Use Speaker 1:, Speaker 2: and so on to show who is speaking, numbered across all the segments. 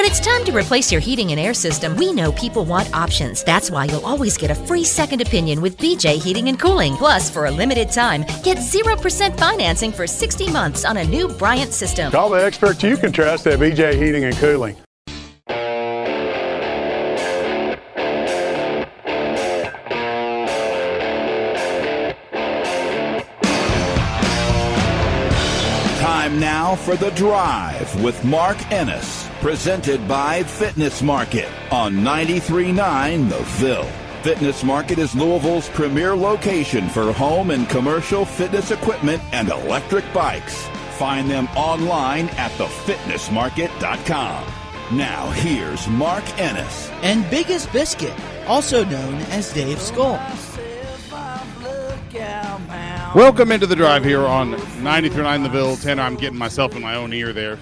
Speaker 1: When it's time to replace your heating and air system, we know people want options. That's why you'll always get a free second opinion with BJ Heating and Cooling. Plus, for a limited time, get 0% financing for 60 months on a new Bryant system.
Speaker 2: Call the experts you can trust at BJ Heating and Cooling.
Speaker 3: Time now for The Drive with Mark Ennis, presented by Fitness Market on 93.9 The Ville. Fitness Market is Louisville's premier location for home and commercial fitness equipment and electric bikes. Find them online at thefitnessmarket.com. Now, here's Mark Ennis.
Speaker 4: And Biggest Biscuit, also known as Dave Skull.
Speaker 5: Welcome into the drive here on 93.9 The Ville. Tanner, I'm getting myself in my own ear there.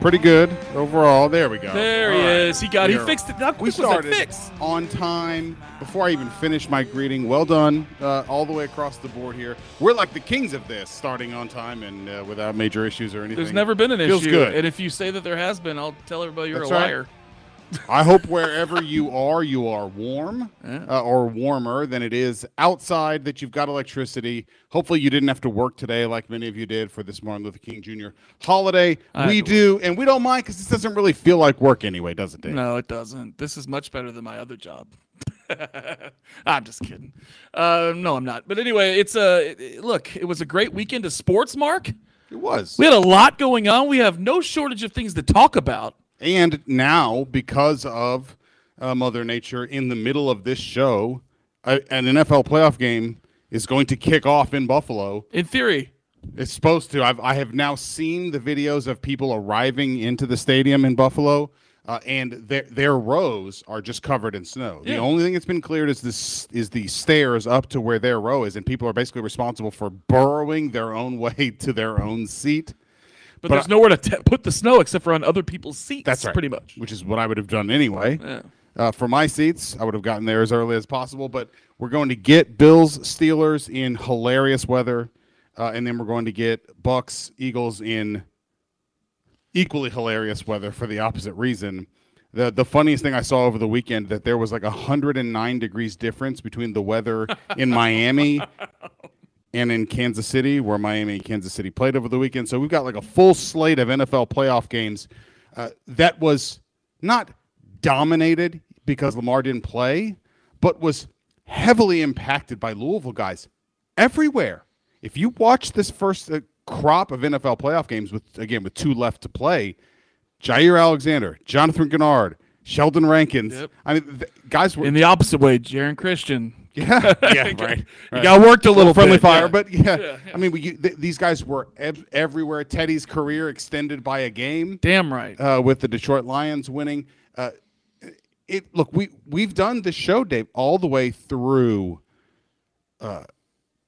Speaker 5: Pretty good overall. There we go.
Speaker 6: There he
Speaker 5: All right.
Speaker 6: is. He got. He fixed it. How
Speaker 5: We
Speaker 6: quick was that
Speaker 5: started
Speaker 6: fix?
Speaker 5: on time before I even finished my greeting. Well done, uh, all the way across the board here. We're like the kings of this, starting on time and uh, without major issues or anything.
Speaker 6: There's never been an
Speaker 5: Feels
Speaker 6: issue.
Speaker 5: good.
Speaker 6: And if you say that there has been, I'll tell everybody you're
Speaker 5: That's
Speaker 6: a
Speaker 5: right.
Speaker 6: liar.
Speaker 5: I hope wherever you are, you are warm uh, or warmer than it is outside, that you've got electricity. Hopefully, you didn't have to work today like many of you did for this Martin Luther King Jr. holiday.
Speaker 6: I
Speaker 5: we do, and we don't mind because this doesn't really feel like work anyway, does it, Dave?
Speaker 6: No, it doesn't. This is much better than my other job. I'm just kidding. Uh, no, I'm not. But anyway, it's a it- it- look. It was a great weekend of sports, Mark.
Speaker 5: It was.
Speaker 6: We had a lot going on. We have no shortage of things to talk about.
Speaker 5: And now, because of uh, Mother Nature, in the middle of this show, an NFL playoff game is going to kick off in Buffalo.
Speaker 6: In theory,
Speaker 5: It's supposed to. I've, I have now seen the videos of people arriving into the stadium in Buffalo, uh, and their their rows are just covered in snow. The only thing that's been cleared is this is the stairs up to where their row is, and people are basically responsible for burrowing their own way to their own seat.
Speaker 6: But,
Speaker 5: But
Speaker 6: there's
Speaker 5: I-
Speaker 6: nowhere to t- put the snow except for on other people's seats.
Speaker 5: That's right.
Speaker 6: Pretty much.
Speaker 5: Which is what I would have done anyway.
Speaker 6: Yeah.
Speaker 5: Uh, for my seats, I would have gotten there as early as possible. But we're going to get Bills Steelers in hilarious weather, uh, and then we're going to get Bucks Eagles in equally hilarious weather for the opposite reason. The the funniest thing I saw over the weekend that there was like a 109 degrees difference between the weather in Miami and in Kansas City, where Miami and Kansas City played over the weekend. So we've got like a full slate of NFL playoff games uh, that was not dominated because Lamar didn't play, but was heavily impacted by Louisville guys everywhere. If you watch this first uh, crop of NFL playoff games with again with two left to play, Jaire Alexander, Jonathan Greenard, Sheldon Rankins.
Speaker 6: Yep.
Speaker 5: I mean, guys were
Speaker 6: In the opposite way, Geron Christian.
Speaker 5: yeah, yeah, right.
Speaker 6: You got worked a little
Speaker 5: friendly
Speaker 6: bit,
Speaker 5: fire,
Speaker 6: yeah.
Speaker 5: but yeah,
Speaker 6: Yeah,
Speaker 5: I mean, we, th- these guys were ev- everywhere. Teddy's career extended by a game
Speaker 6: Damn right.
Speaker 5: uh, with the Detroit Lions winning. Uh, it look we we've done the show, Dave, all the way through uh,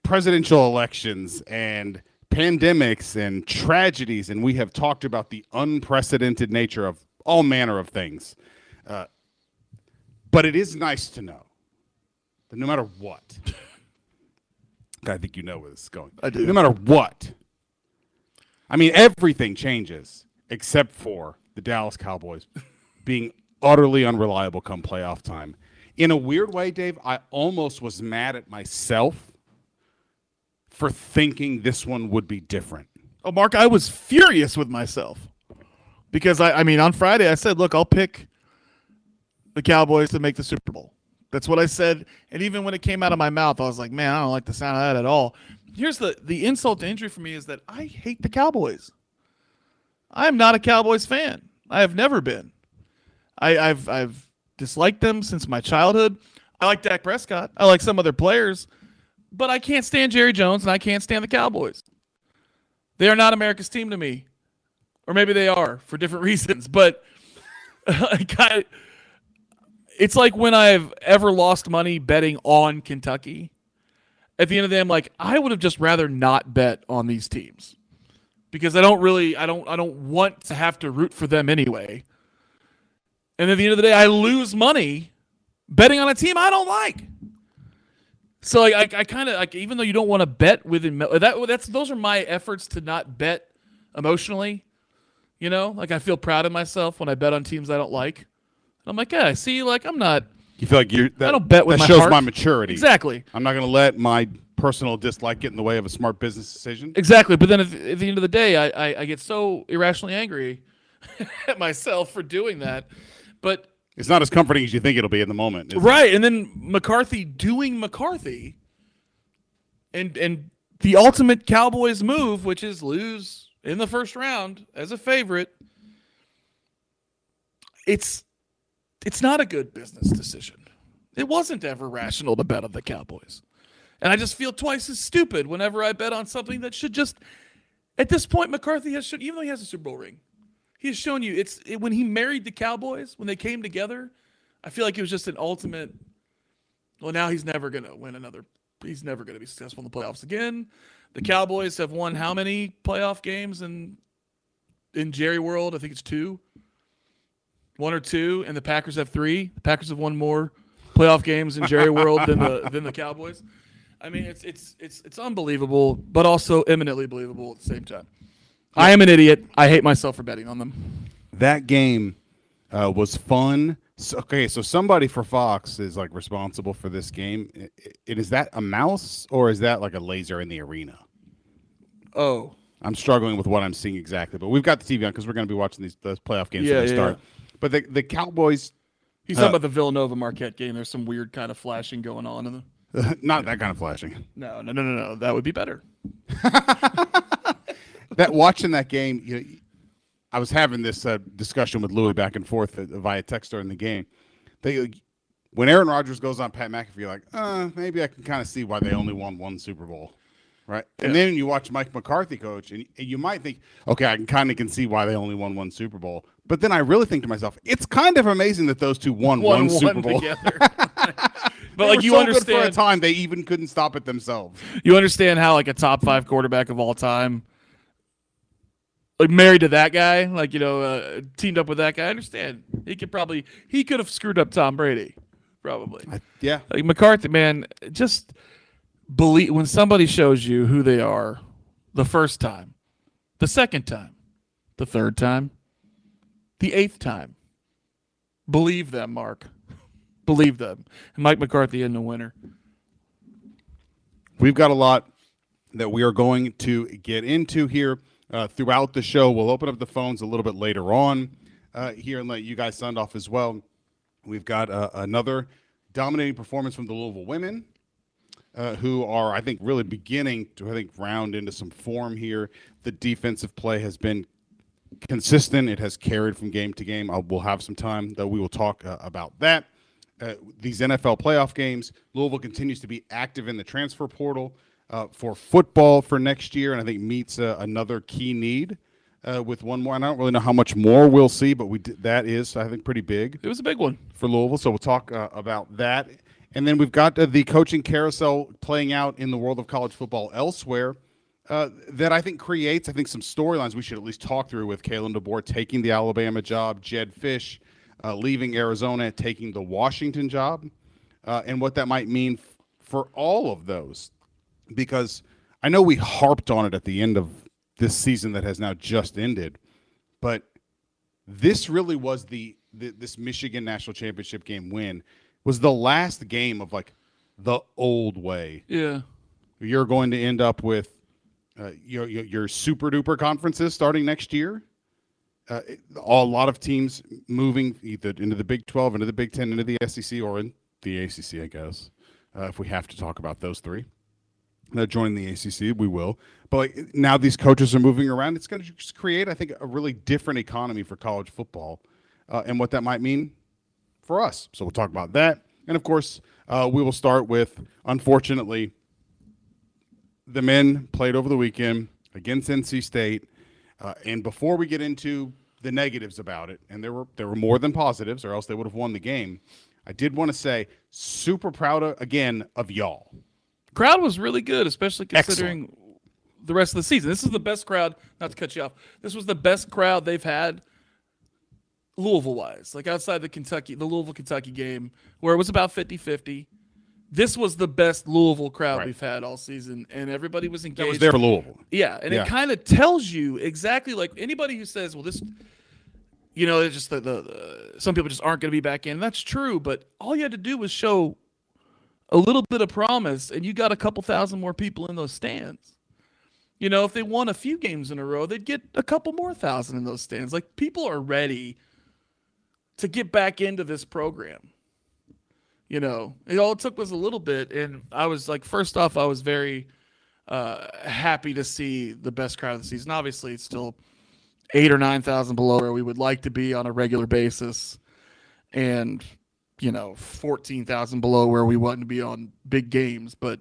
Speaker 5: presidential elections and pandemics and tragedies, and we have talked about the unprecedented nature of all manner of things. Uh, but it is nice to know that no matter what, I think you know where this is going.
Speaker 6: I do.
Speaker 5: No matter what, I mean, everything changes except for the Dallas Cowboys being utterly unreliable come playoff time. In a weird way, Dave, I almost was mad at myself for thinking this one would be different.
Speaker 6: Oh, Mark, I was furious with myself because I, I mean, on Friday I said, "Look, I'll pick the Cowboys to make the Super Bowl." That's what I said, and even when it came out of my mouth, I was like, "Man, I don't like the sound of that at all." Here's the the insult to injury for me is that I hate the Cowboys. I am not a Cowboys fan. I have never been. I, I've I've disliked them since my childhood. I like Dak Prescott. I like some other players, but I can't stand Jerry Jones and I can't stand the Cowboys. They are not America's team to me. Or maybe they are for different reasons. But I, it's like when I've ever lost money betting on Kentucky. At the end of the day, I'm like, I would have just rather not bet on these teams because I don't really, I don't, I don't want to have to root for them anyway. And at the end of the day, I lose money betting on a team I don't like. So like, I, I kind of like, even though you don't want to bet within that, that's those are my efforts to not bet emotionally. You know, like I feel proud of myself when I bet on teams I don't like. I'm like, yeah, I see, like I'm not.
Speaker 5: You feel like you're. That,
Speaker 6: I don't bet with
Speaker 5: that
Speaker 6: my
Speaker 5: shows
Speaker 6: heart.
Speaker 5: my maturity.
Speaker 6: Exactly.
Speaker 5: I'm not going to let my personal dislike get in the way of a smart business decision.
Speaker 6: Exactly. But then at the, at the end of the day, I, I, I get so irrationally angry at myself for doing that. But
Speaker 5: It's not as comforting as you think it'll be in the moment. is it?
Speaker 6: right, and then McCarthy doing McCarthy, and and the ultimate Cowboys move, which is lose in the first round as a favorite. It's it's not a good business decision. It wasn't ever rational to bet on the Cowboys. And I just feel twice as stupid whenever I bet on something that should just at this point McCarthy has shown even though he has a Super Bowl ring, he has shown you it's it, when he married the Cowboys, when they came together, I feel like it was just an ultimate well now he's never going to win another he's never going to be successful in the playoffs again. The Cowboys have won how many playoff games in in Jerry World? I think it's two. One or two, and the Packers have three. The Packers have won more playoff games in Jerry World than the than the Cowboys. I mean, it's it's it's it's unbelievable, but also eminently believable at the same time. I am an idiot. I hate myself for betting on them.
Speaker 5: That game uh, was fun. So, okay, so somebody for Fox is like responsible for this game. I- I- is that a mouse or is that like a laser in the arena?
Speaker 6: Oh,
Speaker 5: I'm struggling with what I'm seeing exactly, but we've got the TV on because we're going to be watching these those playoff games
Speaker 6: Yeah,
Speaker 5: when they
Speaker 6: yeah,
Speaker 5: start. But the the Cowboys,
Speaker 6: he's
Speaker 5: Uh,
Speaker 6: talking about the Villanova Marquette game. There's some weird kind of flashing going on in the.
Speaker 5: not that kind of flashing.
Speaker 6: No, no, no, no, no. That would be better.
Speaker 5: that watching that game, you know, I was having this uh, discussion with Louis back and forth uh, via text during the game. They, when Aaron Rodgers goes on Pat McAfee, you're like, uh, maybe I can kind of see why they only won one Super Bowl, right? And then you watch Mike McCarthy coach, and, and you might think, okay, I can kind of can see why they only won one Super Bowl. But then I really think to myself, it's kind of amazing that those two won one, Super Bowl.
Speaker 6: together.
Speaker 5: They
Speaker 6: but like
Speaker 5: were
Speaker 6: you
Speaker 5: so good for a time they even couldn't stop it themselves.
Speaker 6: you understand how like a top five quarterback of all time, like married to that guy, like you know, uh, teamed up with that guy. I understand he could probably he could have screwed up Tom Brady, probably.
Speaker 5: Yeah,
Speaker 6: Like McCarthy, man, just believe when somebody shows you who they are the first time, the second time, the third time, the eighth time. Believe them, Mark. Believe them. And Mike McCarthy in the winner.
Speaker 5: We've got a lot that we are going to get into here uh, throughout the show. We'll open up the phones a little bit later on uh, here and let you guys sound off as well. We've got uh, another dominating performance from the Louisville women, uh, who are, I think, really beginning to, I think, round into some form here. The defensive play has been consistent. It has carried from game to game. I will have some time that we will talk uh, about that. Uh, these NFL playoff games, Louisville continues to be active in the transfer portal uh, for football for next year, and I think meets uh, another key need uh, with one more. And I don't really know how much more we'll see, but we that is, I think, pretty big
Speaker 6: It was a big one.
Speaker 5: for Louisville. So we'll talk uh, about that. And then we've got uh, the coaching carousel playing out in the world of college football elsewhere. Uh, that I think creates, I think, some storylines we should at least talk through with Kalen DeBoer taking the Alabama job, Jedd Fisch uh, leaving Arizona, taking the Washington job, uh, and what that might mean f- for all of those. Because I know we harped on it at the end of this season that has now just ended, but this really was the, the this Michigan national championship game win was the last game of like the old way.
Speaker 6: Yeah.
Speaker 5: You're going to end up with uh, your, your your super duper conferences starting next year. Uh, a lot of teams moving either into the Big 12, into the Big 10, into the SEC, or in the ACC, I guess. Uh, if we have to talk about those three, uh, join the ACC, we will. But like now, these coaches are moving around. It's going to just create, I think, a really different economy for college football, uh, and what that might mean for us. So we'll talk about that, and of course, uh, we will start with, unfortunately, the men played over the weekend against NC State. Uh, and before we get into the negatives about it, and there were there were more than positives, or else they would have won the game. I did want to say super proud of, again of y'all.
Speaker 6: Crowd was really good, especially considering the rest of the season. This is the best crowd. Not to cut you off. This was the best crowd they've had Louisville wise, like outside the Kentucky, the Louisville Kentucky game, where it was about 50 50. This was the best Louisville crowd
Speaker 5: Right.
Speaker 6: we've had all season, and everybody was engaged.
Speaker 5: That was there for Louisville.
Speaker 6: Yeah, and
Speaker 5: Yeah.
Speaker 6: it kind of tells you exactly like anybody who says, "Well, this," you know, it's just the, the, the some people just aren't going to be back in. That's true, but all you had to do was show a little bit of promise, and you got a couple thousand more people in those stands. You know, if they won a few games in a row, they'd get a couple more thousand in those stands. Like people are ready to get back into this program. You know, it all it took was a little bit, and I was like, first off, I was very uh, happy to see the best crowd of the season. Obviously, it's still eight or nine thousand below where we would like to be on a regular basis, and you know, fourteen thousand below where we want to be on big games. But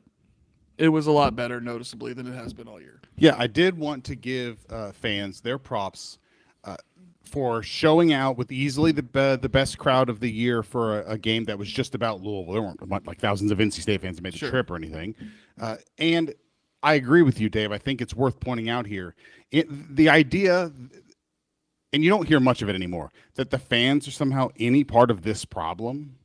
Speaker 6: it was a lot better, noticeably, than it has been all year.
Speaker 5: Yeah, I did want to give uh, fans their props for showing out with easily the be- the best crowd of the year for a, a game that was just about Louisville. There weren't like thousands of NC State fans that made the
Speaker 6: Sure.
Speaker 5: trip or anything. Uh, and I agree with you, Dave. I think it's worth pointing out here it, the idea, and you don't hear much of it anymore, that the fans are somehow any part of this problem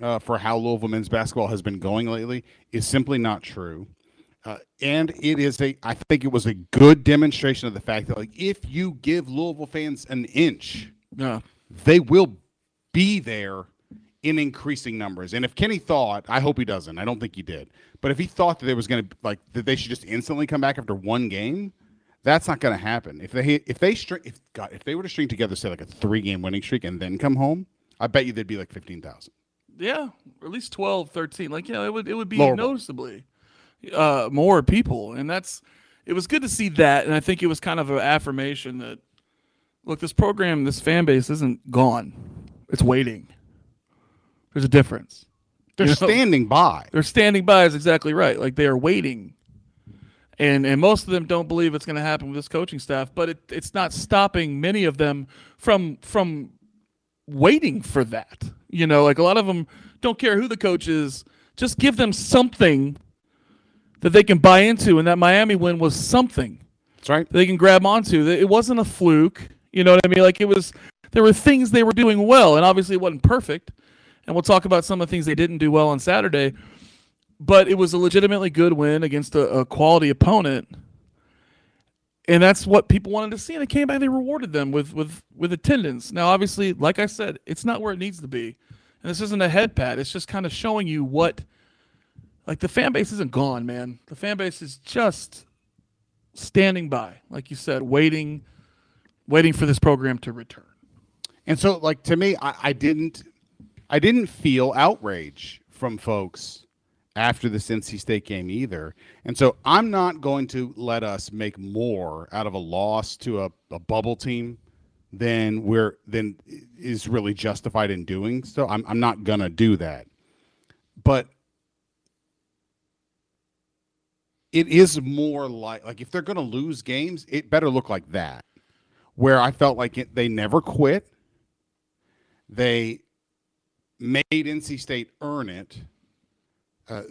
Speaker 5: uh, for how Louisville men's basketball has been going lately is simply not true. Uh, and it is a, I think it was a good demonstration of the fact that, like, if you give Louisville fans an inch,
Speaker 6: Yeah,
Speaker 5: they will be there in increasing numbers. And if Kenny thought, I hope he doesn't, I don't think he did, but if he thought that there was going to, like, that they should just instantly come back after one game, that's not going to happen. If they, if they string, if God, if they were to string together, say, like a three game winning streak and then come home, I bet you they'd be like 15,000.
Speaker 6: yeah, or at least 12, 13. Like, you know, it would it would be
Speaker 5: Lower
Speaker 6: noticeably uh, more people, and that's it was good to see that, and I think it was kind of an affirmation that look, this program, this fan base isn't gone; it's waiting. There's a difference.
Speaker 5: They're
Speaker 6: You know?
Speaker 5: standing by.
Speaker 6: They're standing by is exactly right. Like they are waiting. And and most of them don't believe it's going to happen with this coaching staff, but it, it's not stopping many of them from from waiting for that. You know, like a lot of them don't care who the coach is, just give them something that they can buy into and that Miami win was something
Speaker 5: That's right.
Speaker 6: they can grab onto. It wasn't a fluke. You know what I mean? Like it was there were things they were doing well, and obviously it wasn't perfect. And we'll talk about some of the things they didn't do well on Saturday. But it was a legitimately good win against a, a quality opponent. And that's what people wanted to see. And they came back, they rewarded them with with with attendance. Now, obviously, like I said, it's not where it needs to be. And this isn't a head pat. It's just kind of showing you what like the fan base isn't gone, man. The fan base is just standing by, like you said, waiting, waiting for this program to return.
Speaker 5: And so, like to me, I, I didn't, I didn't feel outrage from folks after this NC State game either. And so, I'm not going to let us make more out of a loss to a, a bubble team than we're than is really justified in doing. So, I'm I'm not gonna do that. But it is more like like if they're gonna lose games, it better look like that. Where I felt like it, they never quit they made NC State earn it. Uh,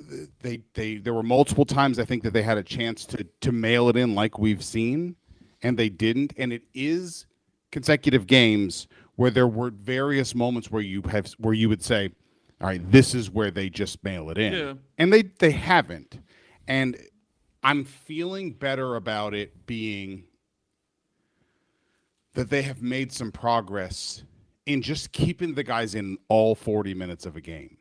Speaker 5: they they there were multiple times I think that they had a chance to to mail it in like we've seen, and they didn't. And it is consecutive games where there were various moments where you have where you would say, "All right, this is where they just mail it in,"
Speaker 6: Yeah.
Speaker 5: and they they haven't. And I'm feeling better about it being that they have made some progress in just keeping the guys in all 40 minutes of a game.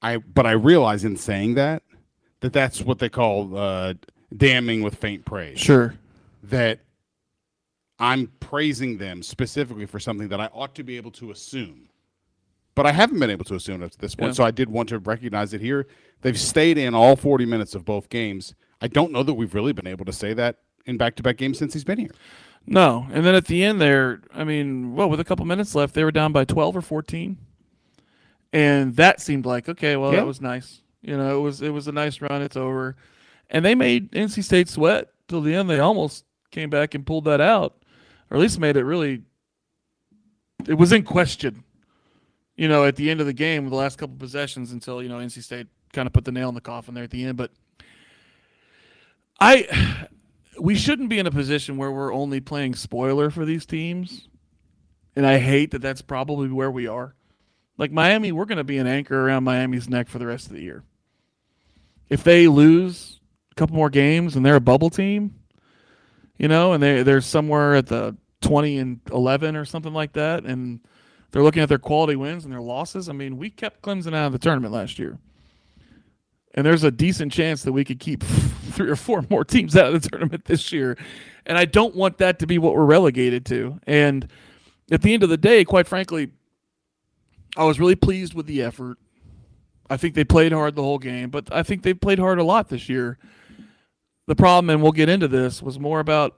Speaker 5: I but I realize in saying that that that's what they call uh, damning with faint praise.
Speaker 6: Sure.
Speaker 5: That I'm praising them specifically for something that I ought to be able to assume. But I haven't been able to assume up to this point.
Speaker 6: Yeah.
Speaker 5: So I did want to recognize it here. They've stayed in all 40 minutes of both games. I don't know that we've really been able to say that in back to back games since he's been here.
Speaker 6: No. And then at the end there, I mean, well, with a couple minutes left, they were down by 12 or 14. And that seemed like, okay, well,
Speaker 5: Yeah.
Speaker 6: that was nice. You know, it was it was a nice run. It's over. And they made NC State sweat till the end. They almost came back and pulled that out, or at least made it really. It was in question. You know, at the end of the game, the last couple possessions until you know NC State kind of put the nail in the coffin there at the end. But I, we shouldn't be in a position where we're only playing spoiler for these teams, and I hate that that's probably where we are. Like Miami, we're going to be an anchor around Miami's neck for the rest of the year. If they lose a couple more games and they're a bubble team, you know, and they they're somewhere at the twenty and eleven or something like that, and they're looking at their quality wins and their losses. I mean, we kept Clemson out of the tournament last year. And there's a decent chance that we could keep three or four more teams out of the tournament this year. And I don't want that to be what we're relegated to. And at the end of the day, quite frankly, I was really pleased with the effort. I think they played hard the whole game, but I think they played hard a lot this year. The problem, and we'll get into this, was more about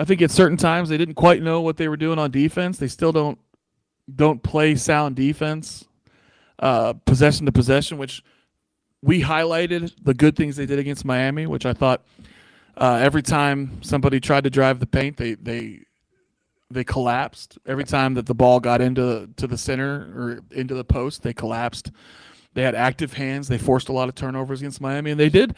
Speaker 6: I think at certain times they didn't quite know what they were doing on defense. They still don't don't play sound defense, uh, possession to possession, which we highlighted the good things they did against Miami, which I thought uh, every time somebody tried to drive the paint, they they they collapsed. Every time that the ball got into to the center or into the post, they collapsed. They had active hands. They forced a lot of turnovers against Miami, and they did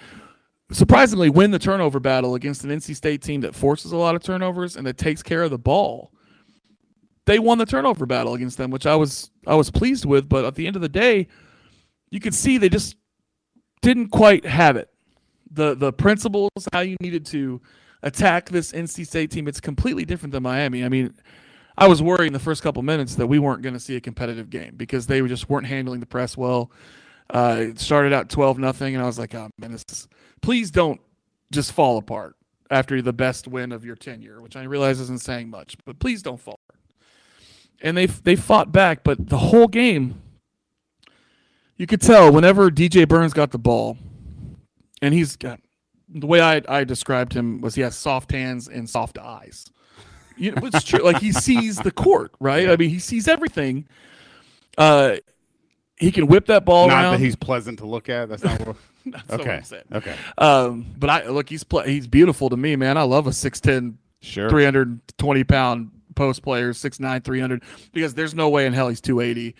Speaker 6: surprisingly win the turnover battle against an NC State team that forces a lot of turnovers and that takes care of the ball. They won the turnover battle against them, which I was I was pleased with, but at the end of the day, you could see they just didn't quite have it. The the principles how you needed to attack this NC State team, it's completely different than Miami. I mean, I was worried in the first couple minutes that we weren't going to see a competitive game because they just weren't handling the press well. Uh, it started out 12 nothing, and I was like, oh man, this is please don't just fall apart after the best win of your tenure, which I realize isn't saying much, but please don't fall apart. And they they fought back, but the whole game, you could tell whenever DJ Burns got the ball, and he's got the way I, I described him was he has soft hands and soft eyes. You know, it's true. like he sees the court, right? I mean, he sees everything. Uh, he can whip that ball
Speaker 5: Not
Speaker 6: around.
Speaker 5: that he's pleasant to look at. That's not what.
Speaker 6: That's what
Speaker 5: okay.
Speaker 6: I'm saying.
Speaker 5: Okay.
Speaker 6: Um, but I look, he's play, he's beautiful to me, man. I love a 6'10",
Speaker 5: Sure.
Speaker 6: 320 pound post player, 6'9", 300, because there's no way in hell he's 280.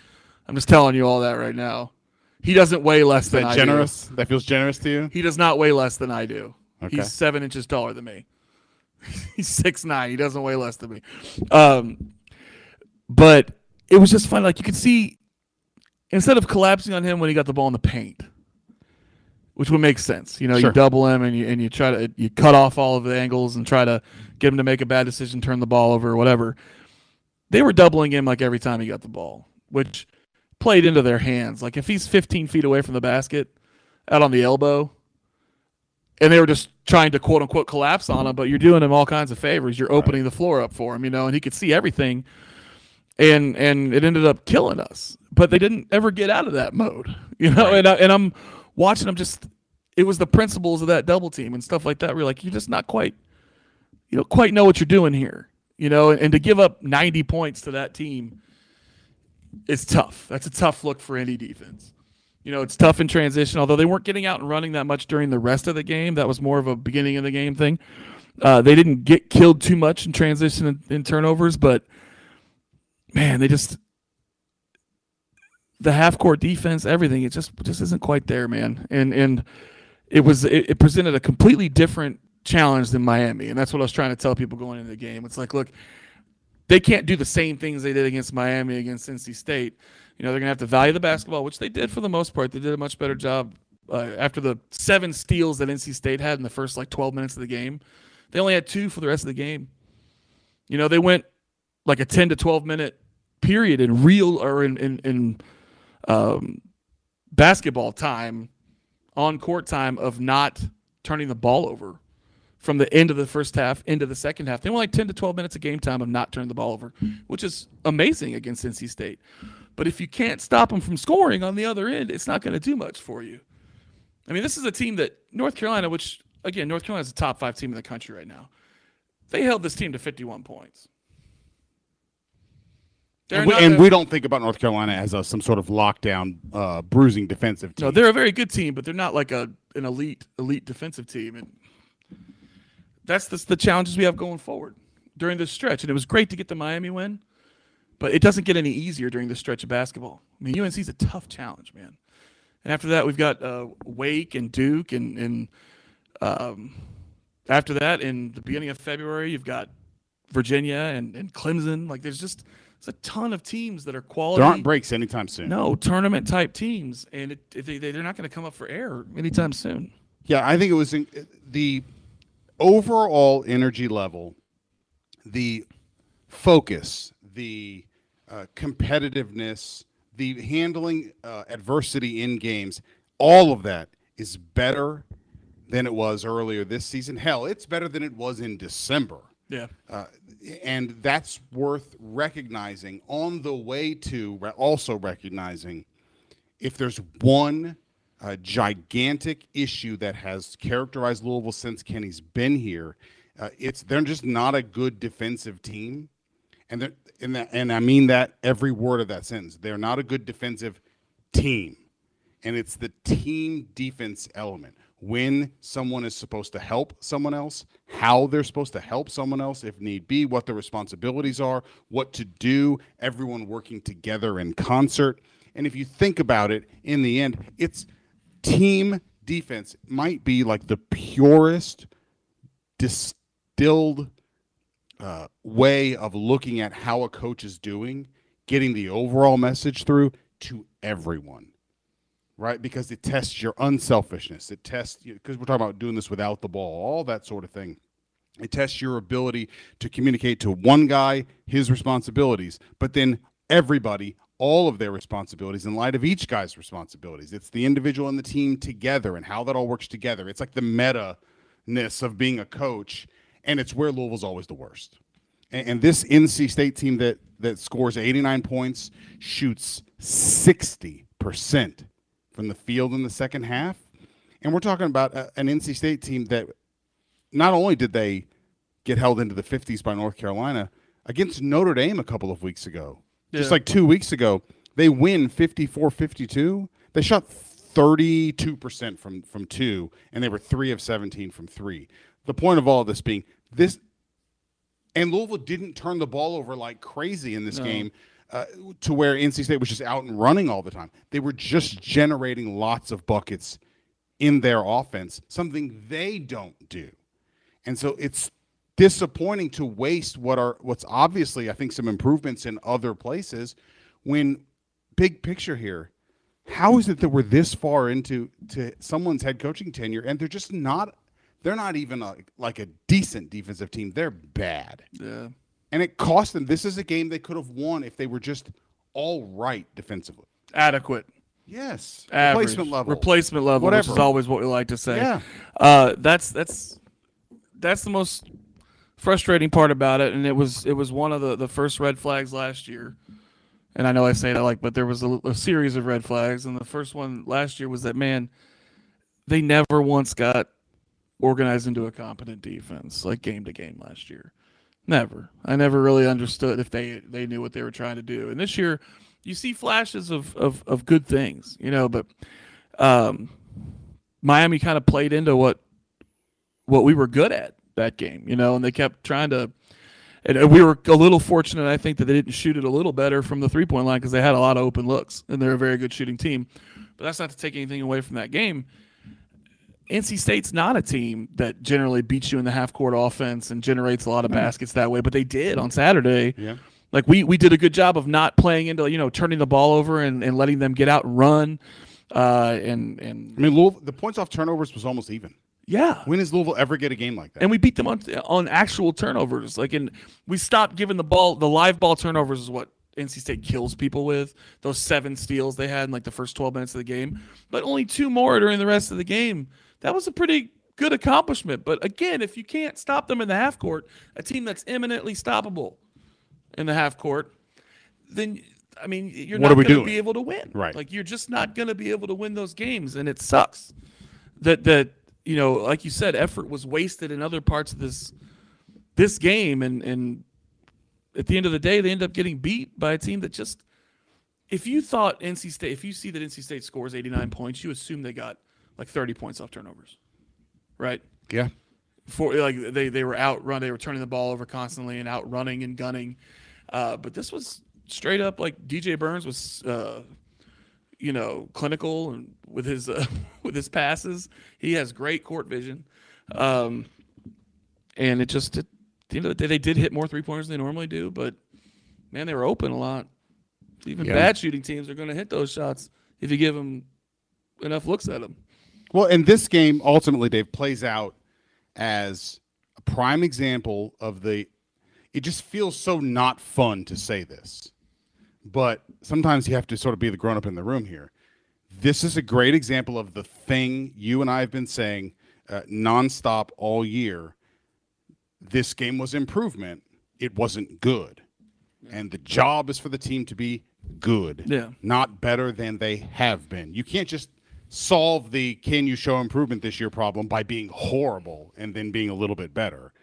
Speaker 6: I'm just telling you all that right now. He doesn't weigh less
Speaker 5: Is
Speaker 6: than
Speaker 5: that generous?
Speaker 6: do.
Speaker 5: That feels generous to you?
Speaker 6: He does not weigh less than I do.
Speaker 5: Okay.
Speaker 6: He's seven inches taller than me. he's six nine. He doesn't weigh less than me. Um, but it was just fun. Like you could see, instead of collapsing on him when he got the ball in the paint, which would make sense. You know,
Speaker 5: Sure.
Speaker 6: you double him and you and you try to you cut off all of the angles and try to get him to make a bad decision, turn the ball over or whatever. They were doubling him like every time he got the ball, which played into their hands. Like if he's 15 feet away from the basket, out on the elbow, and they were just trying to quote unquote collapse on him, but you're doing him all kinds of favors. You're opening the floor up for him, you know, and he could see everything. And and it ended up killing us. But they didn't ever get out of that mode, you know. And I, and I'm watching them just. It was the principles of that double team and stuff like that. We're like, you're just not quite, you don't quite know what you're doing here, you know. And, and to give up 90 points to that team, is tough. That's a tough look for any defense. You know, it's tough in transition, although they weren't getting out and running that much during the rest of the game. That was more of a beginning of the game thing. Uh, they didn't get killed too much in transition and, and turnovers, but man, they just the half court defense, everything, it just just isn't quite there, man. And and it was it, it presented a completely different challenge than Miami, and that's what I was trying to tell people going into the game. It's like, look, they can't do the same things they did against Miami against NC State. You know, they're gonna have to value the basketball, which they did for the most part. They did a much better job uh, after the seven steals that NC State had in the first like 12 minutes of the game. They only had two for the rest of the game. You know, they went like a 10 to 12 minute period in real or in in, in um, basketball time, on court time of not turning the ball over from the end of the first half into the second half. They went like 10 to 12 minutes of game time of not turning the ball over, which is amazing against NC State. But if you can't stop them from scoring on the other end, it's not going to do much for you. I mean, this is a team that North Carolina, which again, North Carolina is a top five team in the country right now. They held this team to 51 points.
Speaker 5: And we, and we don't think about North Carolina as a, some sort of lockdown, uh, bruising defensive team.
Speaker 6: No, they're a very good team, but they're not like a an elite elite defensive team, and that's the, the challenges we have going forward during this stretch. And it was great to get the Miami win, but it doesn't get any easier during this stretch of basketball. I mean, UNC's a tough challenge, man. And after that, we've got uh, Wake and Duke, and and um, after that, in the beginning of February, you've got Virginia and, and Clemson. Like, there's just there's a ton of teams that are quality.
Speaker 5: There aren't breaks anytime soon.
Speaker 6: No tournament type teams, and it, they they're not going to come up for air anytime soon.
Speaker 5: Yeah, I think it was in, the overall energy level, the focus, the uh, competitiveness, the handling uh, adversity in games, all of that is better than it was earlier this season. Hell, it's better than it was in December.
Speaker 6: Yeah.
Speaker 5: Uh, and that's worth recognizing on the way to re- also recognizing if there's one uh, gigantic issue that has characterized Louisville since Kenny's been here, uh, it's they're just not a good defensive team, and and that, and I mean that every word of that sentence. They're not a good defensive team, and it's the team defense element when someone is supposed to help someone else, how they're supposed to help someone else if need be, what the responsibilities are, what to do, everyone working together in concert. And if you think about it, in the end, it's team defense might be like the purest distilled uh, way of looking at how a coach is doing, getting the overall message through to everyone right? Because it tests your unselfishness. It tests because we're talking about doing this without the ball, all that sort of thing. It tests your ability to communicate to one guy his responsibilities, but then everybody all of their responsibilities in light of each guy's responsibilities. It's the individual and the team together and how that all works together. It's like the meta ness of being a coach, and it's where Louisville's always the worst. And, and this NC State team that that scores 89 points shoots 60 percent from the field in the second half. And we're talking about a, an NC State team that not only did they get held into the 50s by North Carolina against Notre Dame a couple of weeks ago, yeah. just like two weeks ago, they win 54 52. They shot 32% from, from two, and they were three of 17 from three. The point of all of this being this, and Louisville didn't turn the ball over like crazy in this no. game to where NC State was just out and running all the time. They were just generating lots of buckets in their offense, something they don't do. And so it's disappointing to waste what are what's obviously I think some improvements in other places when big picture here how is it that we're this far into to someone's head coaching tenure and they're just not they're not even a, like a decent defensive team they're bad
Speaker 6: yeah
Speaker 5: and it cost them. This is a game they could have won if they were just all right defensively.
Speaker 6: Adequate.
Speaker 5: Yes.
Speaker 6: Average.
Speaker 5: Replacement level.
Speaker 6: Replacement level,
Speaker 5: Whatever.
Speaker 6: which is always what we like to say.
Speaker 5: Yeah.
Speaker 6: Uh, that's that's that's the most frustrating part about it, and it was it was one of the the first red flags last year. And I know I say that like, but there was a, a series of red flags, and the first one last year was that man, they never once got organized into a competent defense like game to game last year. Never. I never really understood if they they knew what they were trying to do. And this year, you see flashes of of, of good things, you know. But um, Miami kind of played into what what we were good at that game, you know, and they kept trying to. And we were a little fortunate, I think, that they didn't shoot it a little better from the three point line because they had a lot of open looks, and they're a very good shooting team. But that's not to take anything away from that game. NC State's not a team that generally beats you in the half court offense and generates a lot of mm. baskets that way, but they did on Saturday.
Speaker 5: Yeah.
Speaker 6: Like we we did a good job of not playing into you know turning the ball over and, and letting them get out and run. Uh, and and
Speaker 5: I mean Louisville, the points off turnovers was almost even.
Speaker 6: Yeah.
Speaker 5: When does Louisville ever get a game like that?
Speaker 6: And we beat them on on actual turnovers. Like and we stopped giving the ball the live ball turnovers is what NC State kills people with. Those seven steals they had in like the first 12 minutes of the game, but only two more during the rest of the game that was a pretty good accomplishment. But again, if you can't stop them in the half court, a team that's eminently stoppable in the half court, then I mean you're what not going to be able to win.
Speaker 5: Right.
Speaker 6: Like you're just not going to be able to win those games, and it sucks that that you know, like you said, effort was wasted in other parts of this this game, and and at the end of the day, they end up getting beat by a team that just. If you thought NC State, if you see that NC State scores 89 points, you assume they got like 30 points off turnovers, right?
Speaker 5: Yeah.
Speaker 6: For like they they were outrun, they were turning the ball over constantly and outrunning and gunning. Uh, but this was straight up like DJ Burns was, uh, you know, clinical and with his uh, with his passes. He has great court vision, um, and it just it, you know they did hit more three pointers than they normally do, but man, they were open a lot. Even
Speaker 5: Yeah.
Speaker 6: bad shooting teams are going to hit those shots if you give them enough looks at them.
Speaker 5: Well, and this game ultimately, Dave, plays out as a prime example of the. It just feels so not fun to say this, but sometimes you have to sort of be the grown up in the room here. This is a great example of the thing you and I have been saying uh, nonstop all year. This game was improvement. It wasn't good. And the job is for the team to be good,
Speaker 6: Yeah.
Speaker 5: not better than they have been. You can't just solve the can you show improvement this year problem by being horrible and then being a little bit better.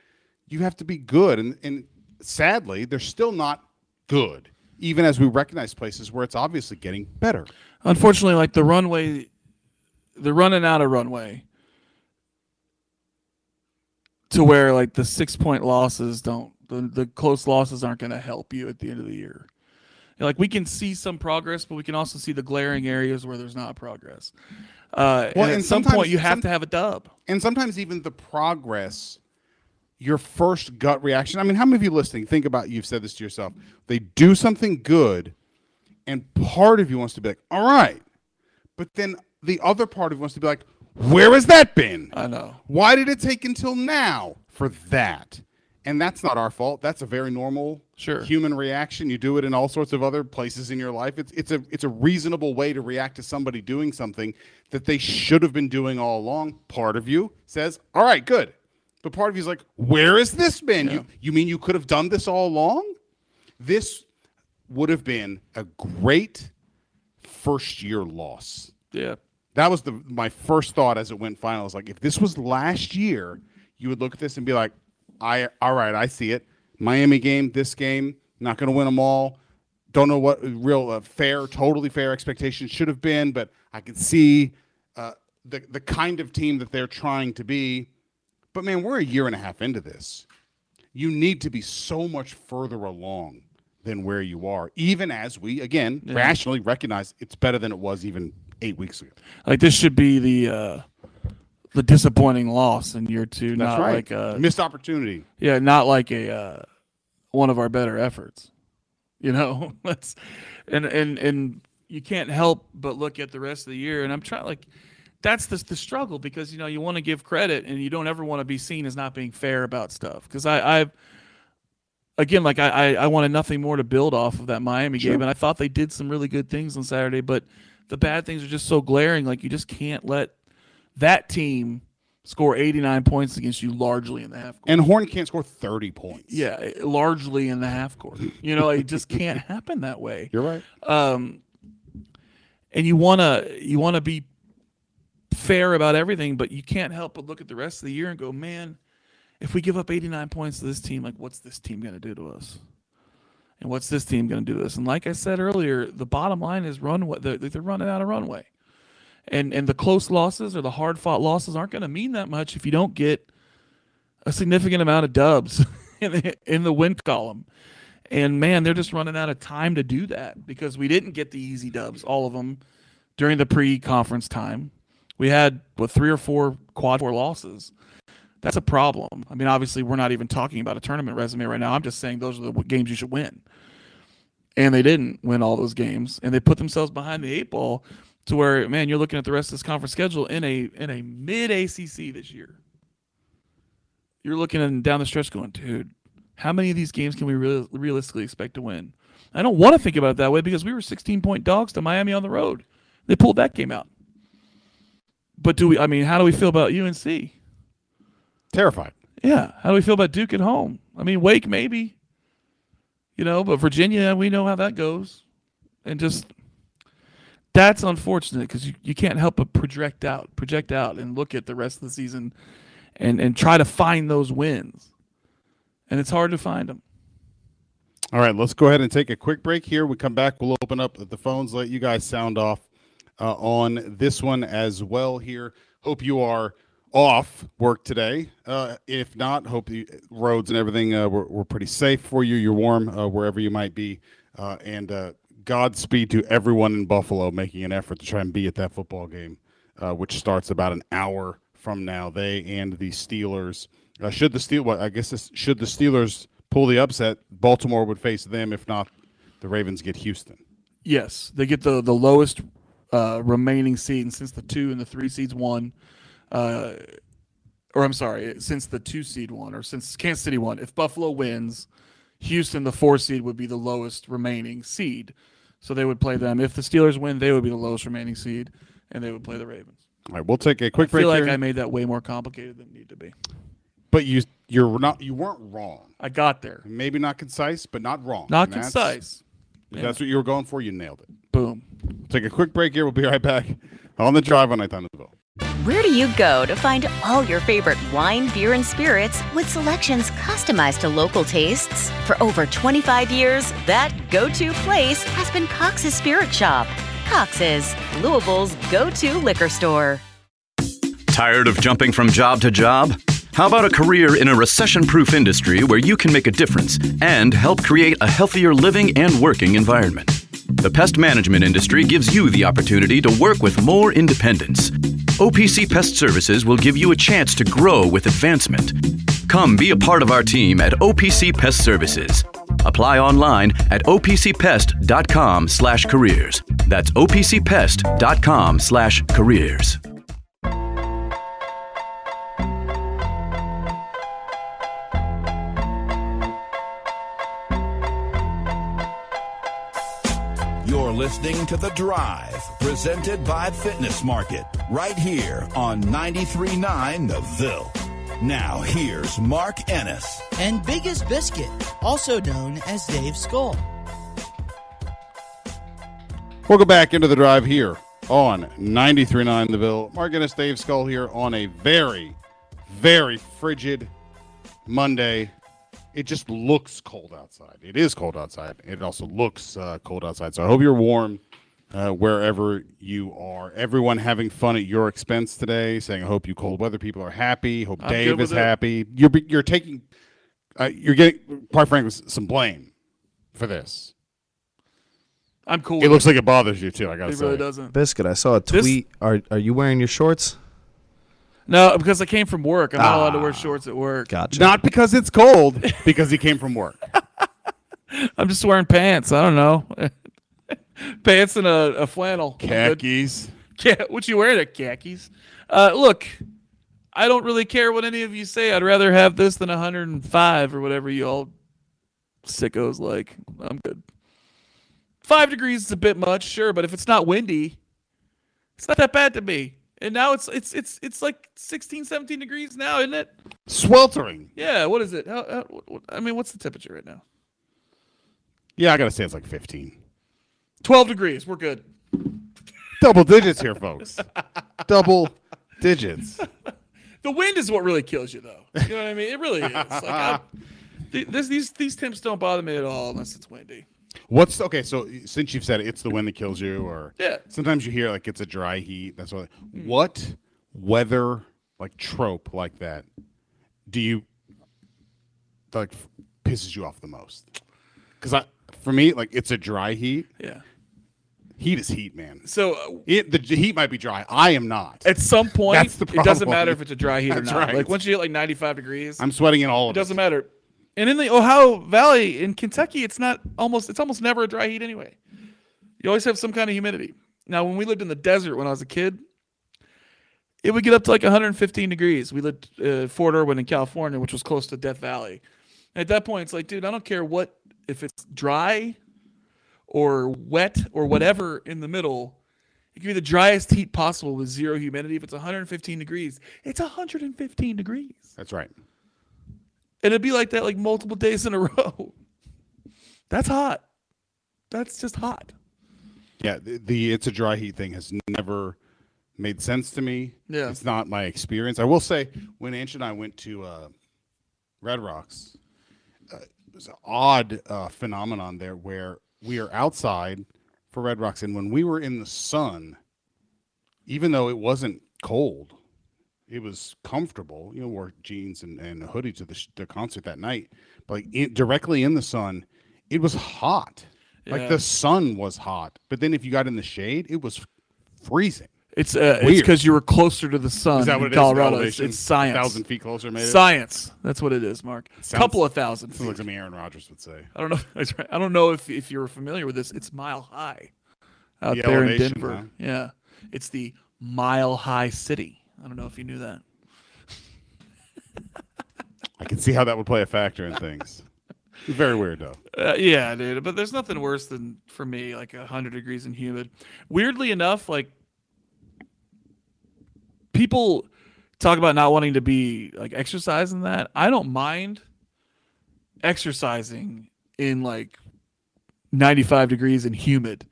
Speaker 5: You have to be good. And, and sadly, they're still not good, even as we recognize places where it's obviously getting better.
Speaker 6: Unfortunately, like the runway, they're running out of runway to where like the six point losses don't, the, the close losses aren't going to help you at the end of the year. Like we can see some progress, but we can also see the glaring areas where there's not progress. Uh,
Speaker 5: Well,
Speaker 6: and
Speaker 5: and
Speaker 6: at some
Speaker 5: sometimes-
Speaker 6: point, you have
Speaker 5: some-
Speaker 6: to have a dub.
Speaker 5: and sometimes even the progress your first gut reaction i mean how many of you listening think about you've said this to yourself they do something good and part of you wants to be like all right but then the other part of you wants to be like where has that been
Speaker 6: I know.
Speaker 5: why did it take until now for that and that's not our fault. That's a very normal
Speaker 6: Sure.
Speaker 5: human reaction. You do it in all sorts of other places in your life. It's, it's a it's a reasonable way to react to somebody doing something that they should have been doing all along. Part of you says all right good. But part of you is like where has this been? You you mean you could have done this all along? This would have been a great first year loss.
Speaker 6: Yeah.
Speaker 5: that was the my first thought as it went final. Is like if this was last year, you would look at this and be like, I all right, I see it. Miami game, this game, not going to win them all. Don't know what real uh, fair, totally fair expectations should have been, but I can see uh, the the kind of team that they're trying to be. But man, we're a year and a half into this. You need to be so much further along than where you are, even as we again rationally recognize it's better than it was even eight weeks ago.
Speaker 6: Like this should be the uh, the disappointing loss in year two,
Speaker 5: That's
Speaker 6: not
Speaker 5: right.
Speaker 6: like a
Speaker 5: Missed opportunity.
Speaker 6: Yeah, not like a uh, one of our better efforts. You know, that's and and and you can't help but look at the rest of the year. And I'm trying like that's the the struggle because you know you want to give credit and you don't ever want to be seen as not being fair about stuff. Because I I've again like I, I I wanted nothing more to build off of that Miami game, and I thought they did some really good things on Saturday, but the bad things are just so glaring. Like you just can't let that team score 89 points against you largely in the half court.
Speaker 5: And Horne can't score 30 points.
Speaker 6: Yeah, eh, largely in the half court. You know, it just can't happen that way.
Speaker 5: You're right.
Speaker 6: Um, and you wanna you wanna be fair about everything, but you can't help but look at the rest of the year and go, man, if we give up 89 points to this team, like what's this team gonna do to us? And what's this team gonna do to us? And like I said earlier, the bottom line is runway. They're, they're running out of runway, and and the close losses or the hard fought losses aren't gonna mean that much if you don't get a significant amount of dubs in the, in the win column. And man, they're just running out of time to do that because we didn't get the easy dubs, all of them, during the pre-conference time. We had what three or four quad four losses. That's a problem. I mean, obviously, we're not even talking about a tournament resume right now. I'm just saying those are the games you should win. And they didn't win all those games, and they put themselves behind the eight ball to where, man, you're looking at the rest of this conference schedule in a in a mid ACC this year. You're looking down the stretch, going, dude, how many of these games can we real, realistically expect to win? I don't want to think about it that way because we were 16 point dogs to Miami on the road. They pulled that game out. But do we? I mean, how do we feel about UNC?
Speaker 5: Terrified.
Speaker 6: Yeah. How do we feel about Duke at home? I mean, Wake maybe. You know, but Virginia, we know how that goes. And just that's unfortunate because you, you can't help but project out, project out and look at the rest of the season and, and try to find those wins. And it's hard to find them.
Speaker 5: All right, let's go ahead and take a quick break here. We come back, we'll open up the phones, let you guys sound off uh, on this one as well here. Hope you are off work today. Uh, if not, hope the roads and everything uh, were, were pretty safe for you. You're warm uh, wherever you might be Uh, and uh, Godspeed to everyone in Buffalo making an effort to try and be at that football game, uh, which starts about an hour from now. They and the Steelers. Uh, should the Steel, well, I guess this, should the Steelers pull the upset, Baltimore would face them. If not, the Ravens get Houston.
Speaker 6: Yes, they get the the lowest uh, remaining seed and since the two and the three seeds won. Uh, or I'm sorry, since the two seed won, or since Kansas City won. If Buffalo wins, Houston, the four seed, would be the lowest remaining seed. So they would play them. If the Steelers win, they would be the lowest remaining seed, and they would play the Ravens.
Speaker 5: All right, we'll take a quick
Speaker 6: I
Speaker 5: break I
Speaker 6: feel like
Speaker 5: here.
Speaker 6: I made that way more complicated than it needed to be.
Speaker 5: but you you're not you weren't wrong.
Speaker 6: I got there.
Speaker 5: Maybe not concise, but not wrong.
Speaker 6: Not
Speaker 5: And that's-
Speaker 6: concise.
Speaker 5: That's what you were going for, you nailed it.
Speaker 6: Boom.
Speaker 5: Take a quick break here. We'll be right back on the drive on Night Time Nashville.
Speaker 1: Where do you go to find all your favorite wine, beer, and spirits with selections customized to local tastes? For over 25 years, that go to place has been Cox's Spirit Shop. Cox's, Louisville's go to liquor store.
Speaker 7: Tired of jumping from job to job? How about a career in a recession proof industry where you can make a difference and help create a healthier living and working environment? The pest management industry gives you the opportunity to work with more independence. OPC Pest Services will give you a chance to grow with advancement. Come be a part of our team at OPC Pest Services. Apply online at opcpest.com/careers. That's opcpest.com/careers.
Speaker 3: listening to The Drive, presented by Fitness Market, right here on 93.9 The Ville. Now, here's Mark Ennis.
Speaker 4: And Biggest Biscuit, also known as Dave Skull.
Speaker 5: Welcome back into the drive here on 93.9 The Ville. Mark Ennis, Dave Skull here on a very, very frigid Monday. It just looks cold outside. It is cold outside. It also looks uh, cold outside. So I hope you're warm uh, wherever you are. Everyone having fun at your expense today, saying, I hope you cold weather people are happy. Hope
Speaker 6: I'm
Speaker 5: Dave is
Speaker 6: with it.
Speaker 5: happy. You're, you're taking, uh, you're getting, quite frankly, some blame for this.
Speaker 6: I'm cool.
Speaker 5: It
Speaker 6: with
Speaker 5: looks like it bothers you too. I gotta
Speaker 6: it
Speaker 5: say.
Speaker 6: really doesn't.
Speaker 8: Biscuit, I saw a
Speaker 6: This-
Speaker 8: tweet. Are are you wearing your shorts?
Speaker 6: No, because I came from work. I'm not allowed to
Speaker 5: Ah.
Speaker 6: wear shorts at work.
Speaker 8: Gotcha.
Speaker 5: Not because it's cold, because he came from work.
Speaker 6: I'm just wearing pants. I don't know. pants and a, a flannel. I'm good.
Speaker 5: Khakis.
Speaker 6: Yeah, what you wearing at khakis? Uh, look, I don't really care what any of you say. I'd rather have this than 105 or whatever you all sickos like. I'm good. Five degrees is a bit much, sure, but if it's not windy, it's not that bad to me. And now it's it's it's it's like 16, 17 degrees now, isn't it?
Speaker 5: Sweltering.
Speaker 6: Yeah. What is it? How, how, what, I mean, what's the temperature right now?
Speaker 5: Yeah, I gotta say it's like 15.
Speaker 6: 12 degrees. We're good.
Speaker 5: Double digits here, folks. Double digits.
Speaker 6: The wind is what really kills you, though. You know what I mean? It really is. Like, I, th- this, these these temps don't bother me at all unless it's windy.
Speaker 5: What's okay? So since you've said it, it's the wind that kills you, or
Speaker 6: Yeah.
Speaker 5: sometimes you hear like it's a dry heat. That's what.
Speaker 6: Hmm.
Speaker 5: What weather like trope like that do you like pisses you off the most? Because I, for me, like it's a dry heat.
Speaker 6: Yeah.
Speaker 5: Heat is heat, man.
Speaker 6: So uh,
Speaker 5: It the heat might be dry. I am not.
Speaker 6: at some point,
Speaker 5: That's the
Speaker 6: it doesn't matter if it's a dry heat or
Speaker 5: That's
Speaker 6: not.
Speaker 5: right.
Speaker 6: Like once you hit like 95 degrees,
Speaker 5: I'm sweating in all
Speaker 6: it doesn't
Speaker 5: it.
Speaker 6: matter. And in the Ohio Valley in Kentucky, it's not almost it's almost never a dry heat anyway. You always have some kind of humidity. Now, when we lived in the desert when I was a kid, it would get up to like 115 degrees. We lived uh, Fort Irwin in California, which was close to Death Valley. And at that point, it's like, dude, I don't care what if it's dry or wet or whatever in the middle. It can be the driest heat possible with zero humidity. If it's 115 degrees, it's 115 degrees.
Speaker 5: That's right.
Speaker 6: And it'd be like that like multiple days in a row. That's hot. That's just hot.
Speaker 5: Yeah, the, the it's a dry heat thing has never made sense to me.
Speaker 6: Yeah.
Speaker 5: it's not my experience. I will say when Ange and I went to uh, Red Rocks, uh, it was an odd uh, phenomenon there where we are outside for Red Rocks, and when we were in the sun, even though it wasn't cold, it was comfortable. You know, wore jeans and, and a hoodie to the, sh- the concert that night, but like in, directly in the sun, it was hot. Like the sun was hot, but then if you got in the shade, it was freezing.
Speaker 6: It's uh, it's because you were closer to the sun
Speaker 5: Is that
Speaker 6: in
Speaker 5: what it is?
Speaker 6: Colorado. It's, it's science.
Speaker 5: Thousand feet closer, maybe.
Speaker 6: Science. That's what it is, Mark.
Speaker 5: Sounds-
Speaker 6: Couple of thousand.
Speaker 5: Sounds like something Aaron Rodgers would say.
Speaker 6: I don't know. Right. I don't know if if you're familiar with this. It's mile high out
Speaker 5: The
Speaker 6: there in Denver.
Speaker 5: huh?
Speaker 6: Yeah, it's the Mile High City. I don't know if you knew that.
Speaker 5: I can see how that would play a factor in things. Very weird though.
Speaker 6: Uh, yeah, dude. But there's nothing worse than for me like hundred degrees and humid. Weirdly enough, like people talk about not wanting to be like exercising that. I don't mind exercising in like 95 degrees and humid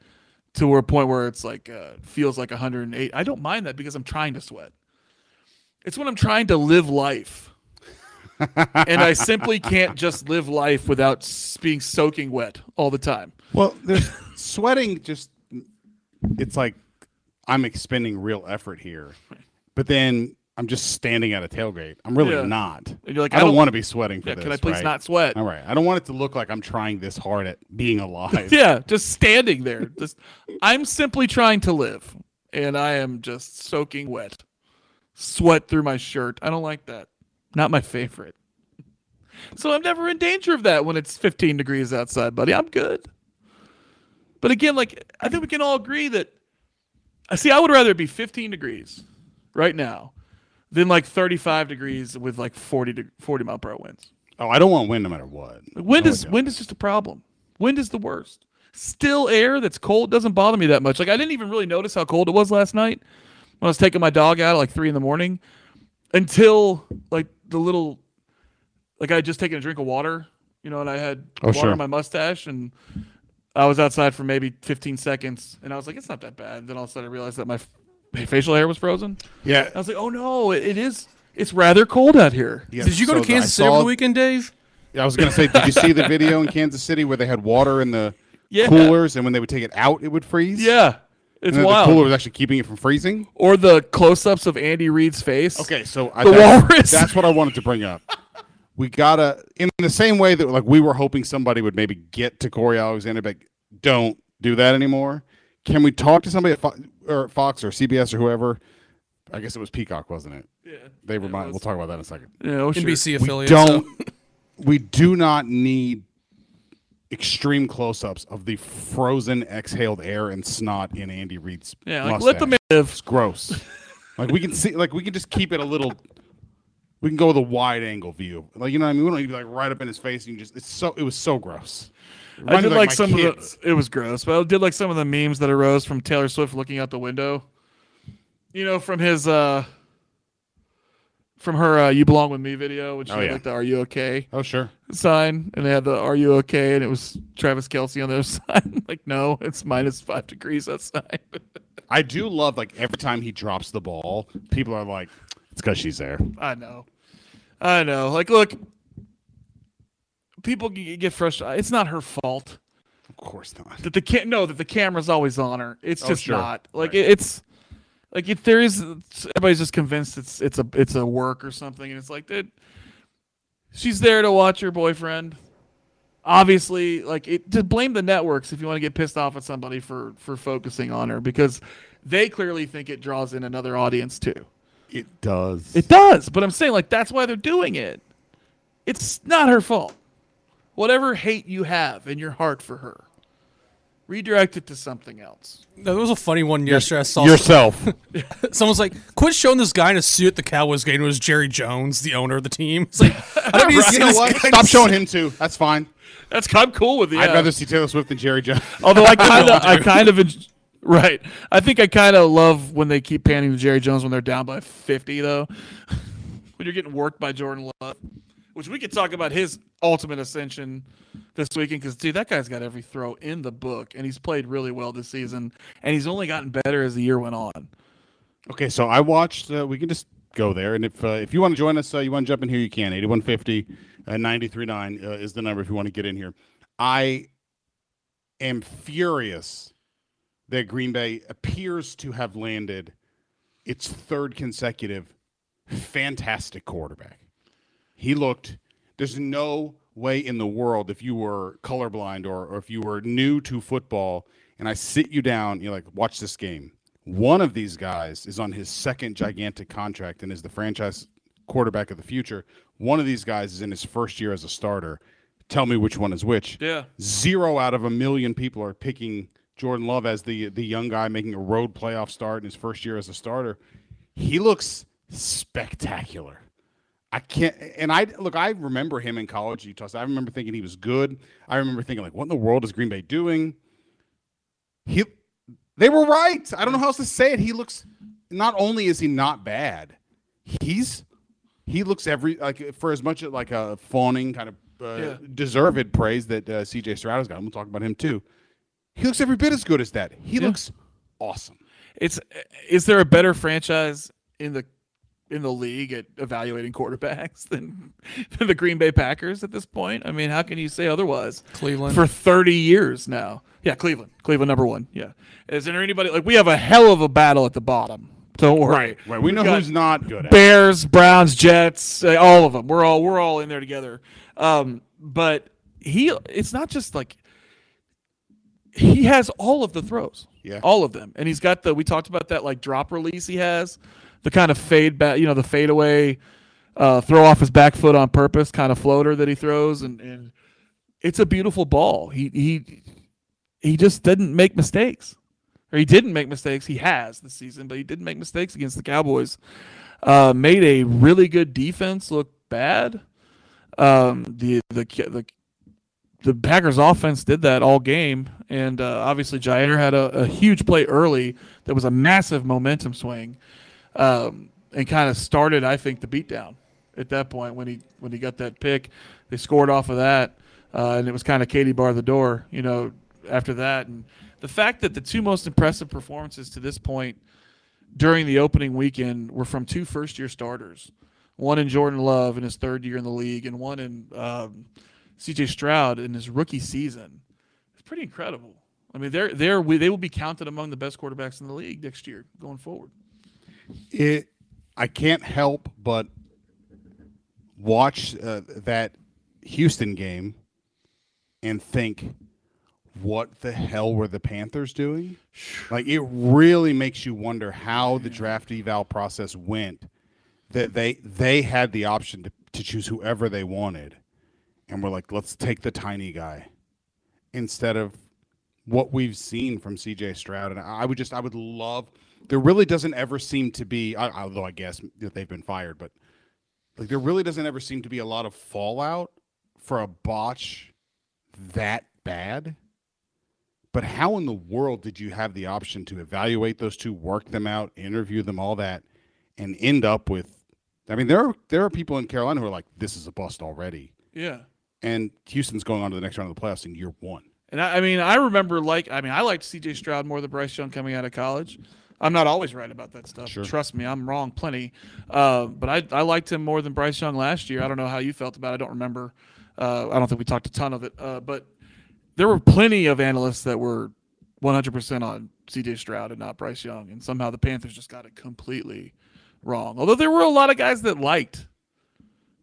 Speaker 6: to a point where it's like uh, feels like 108. I don't mind that because I'm trying to sweat. It's when I'm trying to live life. and I simply can't just live life without being soaking wet all the time.
Speaker 5: Well, there's sweating just it's like I'm expending real effort here. But then I'm just standing at a tailgate. I'm really
Speaker 6: Yeah.
Speaker 5: not.
Speaker 6: And you're like,
Speaker 5: I
Speaker 6: I
Speaker 5: don't
Speaker 6: don't-
Speaker 5: want to be sweating for
Speaker 6: Yeah,
Speaker 5: this.
Speaker 6: can I please
Speaker 5: right?
Speaker 6: not sweat?
Speaker 5: All right. I don't want it to look like I'm trying this hard at being alive.
Speaker 6: Yeah, just standing there. Just I'm simply trying to live, and I am just soaking wet, sweat through my shirt. I don't like that. Not my favorite. So I'm never in danger of that when it's 15 degrees outside, buddy. I'm good. But again, like I think we can all agree that I see. I would rather it be 15 degrees right now than like 35 degrees with like 40 to 40 mile per hour winds.
Speaker 5: Oh, I don't want wind no matter what.
Speaker 6: Wind
Speaker 5: No,
Speaker 6: is wind is just a problem. Wind is the worst. Still air that's cold doesn't bother me that much. Like I didn't even really notice how cold it was last night when I was taking my dog out at like three in the morning until like the little like I had just taken a drink of water, you know, and I had
Speaker 5: Oh,
Speaker 6: water
Speaker 5: sure.
Speaker 6: on my mustache and I was outside for maybe 15 seconds and I was like, it's not that bad. Then all of a sudden I realized that my f- my facial hair was frozen.
Speaker 5: Yeah.
Speaker 6: I was like, oh no, it, it is. It's rather cold out here.
Speaker 5: Yeah,
Speaker 9: Did you go
Speaker 5: so
Speaker 9: to Kansas
Speaker 5: I
Speaker 9: City over the weekend, Dave?
Speaker 5: Yeah, I was gonna say, did you see the video in Kansas City where they had water in the
Speaker 6: Yeah.
Speaker 5: coolers, and when they would take it out, it would freeze?
Speaker 6: Yeah.
Speaker 5: And
Speaker 6: It's
Speaker 5: then
Speaker 6: wild.
Speaker 5: The cooler was actually keeping it from freezing.
Speaker 6: or the close-ups of Andy Reid's face.
Speaker 5: Okay, so I,
Speaker 6: The
Speaker 5: that's,
Speaker 6: walrus.
Speaker 5: That's what I wanted to bring up. We gotta, in the same way that like we were hoping somebody would maybe get to Jaire Alexander, but don't do that anymore. Can we talk to somebody at Fo- or Fox or CBS or whoever? I guess it was Peacock, wasn't it?
Speaker 6: Yeah.
Speaker 5: They remind. mine. We'll talk about that in a second.
Speaker 6: Yeah, oh, sure.
Speaker 9: NBC
Speaker 5: We
Speaker 9: affiliate.
Speaker 5: don't.
Speaker 9: so-
Speaker 5: we do not need extreme close-ups of the frozen exhaled air and snot in Andy Reid's.
Speaker 6: Yeah, like, let the man live.
Speaker 5: It's gross. like we can see, like we can just keep it a little. We can go with a wide angle view, like you know what I mean. We don't need to be like right up in his face. And you just it's so it was so gross. It
Speaker 6: I did
Speaker 5: me
Speaker 6: like some
Speaker 5: kids.
Speaker 6: of the. It was gross, but I did like some of the memes that arose from Taylor Swift looking out the window. You know, from his uh, from her uh, "You Belong with Me" video, when she
Speaker 5: Oh,
Speaker 6: had
Speaker 5: yeah.
Speaker 6: like the "Are you okay?"
Speaker 5: Oh sure.
Speaker 6: sign, and they had the "Are you okay?" and it was Travis Kelce on the other side. like, no, it's minus five degrees outside.
Speaker 5: I do love like every time he drops the ball, people are like, "It's because she's there."
Speaker 6: I know. I know. Like, look, people get frustrated. It's not her fault
Speaker 5: Of course not.
Speaker 6: that the cam- no that the camera's always on her. It's
Speaker 5: Oh,
Speaker 6: just
Speaker 5: sure.
Speaker 6: not. Like
Speaker 5: Right.
Speaker 6: it, it's like if there is everybody's just convinced it's it's a it's a work or something, and it's like that. she's there to watch her boyfriend. Obviously, like it to blame the networks if you want to get pissed off at somebody for for focusing on her because they clearly think it draws in another audience too.
Speaker 5: It does.
Speaker 6: It does, but I'm saying like that's why they're doing it. It's not her fault. Whatever hate you have in your heart for her, redirect it to something else.
Speaker 9: There was a funny one yesterday. I saw
Speaker 5: yourself.
Speaker 9: Someone's like, "Quit showing this guy in a suit at the Cowboys game." It was Jerry Jones, the owner of the team. It's like, I don't need to see
Speaker 5: you know
Speaker 9: this
Speaker 5: what?
Speaker 9: guy in
Speaker 5: Stop showing him too. That's fine.
Speaker 6: That's I'm cool with it.
Speaker 5: I'd
Speaker 6: yeah.
Speaker 5: rather see Taylor Swift than Jerry Jones.
Speaker 6: Although I kind of, I kind of, en- right. I think I kind of love when they keep panning to Jerry Jones when they're down by 50, though. when you're getting worked by Jordan Love, which we could talk about his ultimate ascension this weekend because dude, that guy's got every throw in the book, and he's played really well this season, and he's only gotten better as the year went on.
Speaker 5: Okay, so I watched. Uh, we can just go there, and if uh, if you want to join us, uh, you want to jump in here, you can. Eighty one fifty and ninety three nine uh, is the number if you want to get in here. I am furious that Green Bay appears to have landed its third consecutive fantastic quarterback. He looked. There's no way in the world if you were colorblind or, or if you were new to football and I sit you down, you're like, watch this game. One of these guys is on his second gigantic contract and is the franchise quarterback of the future. One of these guys is in his first year as a starter. Tell me which one is which.
Speaker 6: Yeah.
Speaker 5: Zero out of a million people are picking Jordan Love as the the young guy making a road playoff start in his first year as a starter. He looks spectacular. I can't. And I look. I remember him in college, Utah. I remember thinking he was good. I remember thinking like, what in the world is Green Bay doing? He, they were right. I don't know how else to say it. He looks. Not only is he not bad, he's he looks every like for as much like a fawning kind of uh,
Speaker 6: Yeah.
Speaker 5: deserved praise that uh, C.J. Stroud has got. We'll talk about him too. He looks every bit as good as that. He looks awesome.
Speaker 6: It's is there a better franchise in the in the league at evaluating quarterbacks than, than the Green Bay Packers at this point? I mean, how can you say otherwise?
Speaker 9: Cleveland.
Speaker 6: for 30 years now. Yeah, Cleveland. Cleveland number 1. Yeah. Is there anybody like we have a hell of a battle at the bottom. Don't worry.
Speaker 5: Right, right. We know who's not good at.
Speaker 6: Bears, Browns, Jets, uh, all of them. We're all we're all in there together. Um, but he it's not just like he has all of the throws.
Speaker 5: Yeah.
Speaker 6: All of them. And he's got the we talked about that like drop release he has, the kind of fade back, you know, the fade away uh, throw off his back foot on purpose kind of floater that he throws and and it's a beautiful ball. He he he just didn't make mistakes. Or he didn't make mistakes. He has this season, but he didn't make mistakes against the Cowboys. Uh, made a really good defense look bad. Um, the the the the Packers offense did that all game, and uh, obviously Jaire had a, a huge play early that was a massive momentum swing, um, and kind of started, I think, the beatdown at that point when he when he got that pick. They scored off of that, uh, and it was kind of Katie bar the door, you know, after that. And the fact that the two most impressive performances to this point during the opening weekend were from two first year starters, one in Jordan Love in his third year in the league, and one in um, C.J. Stroud in his rookie season. It's pretty incredible. I mean, they're they're they will be counted among the best quarterbacks in the league next year going forward.
Speaker 5: It I can't help but watch uh, that Houston game and think what the hell were the Panthers doing? Like it really makes you wonder how the draft eval process went that they they had the option to, to choose whoever they wanted and we're like let's take the tiny guy instead of what we've seen from CJ Stroud. And I would just, I would love. There really doesn't ever seem to be, although I guess that they've been fired, but like there really doesn't ever seem to be a lot of fallout for a botch that bad. But how in the world did you have the option to evaluate those two, work them out, interview them, all that, and end up with? I mean, there are there are people in Carolina who are like, "This is a bust already,"
Speaker 6: Yeah.
Speaker 5: and Houston's going on to the next round of the playoffs in year one.
Speaker 6: And I, I mean, I remember like I mean, I liked C.J. Stroud more than Bryce Young coming out of college. I'm not always right about that stuff.
Speaker 5: Sure.
Speaker 6: Trust me, I'm wrong plenty. Uh, but I, I liked him more than Bryce Young last year. I don't know how you felt about it. I don't remember. Uh, I don't think we talked a ton of it. Uh, but there were plenty of analysts that were 100% on C.J. Stroud and not Bryce Young. And somehow the Panthers just got it completely wrong. Although there were a lot of guys that liked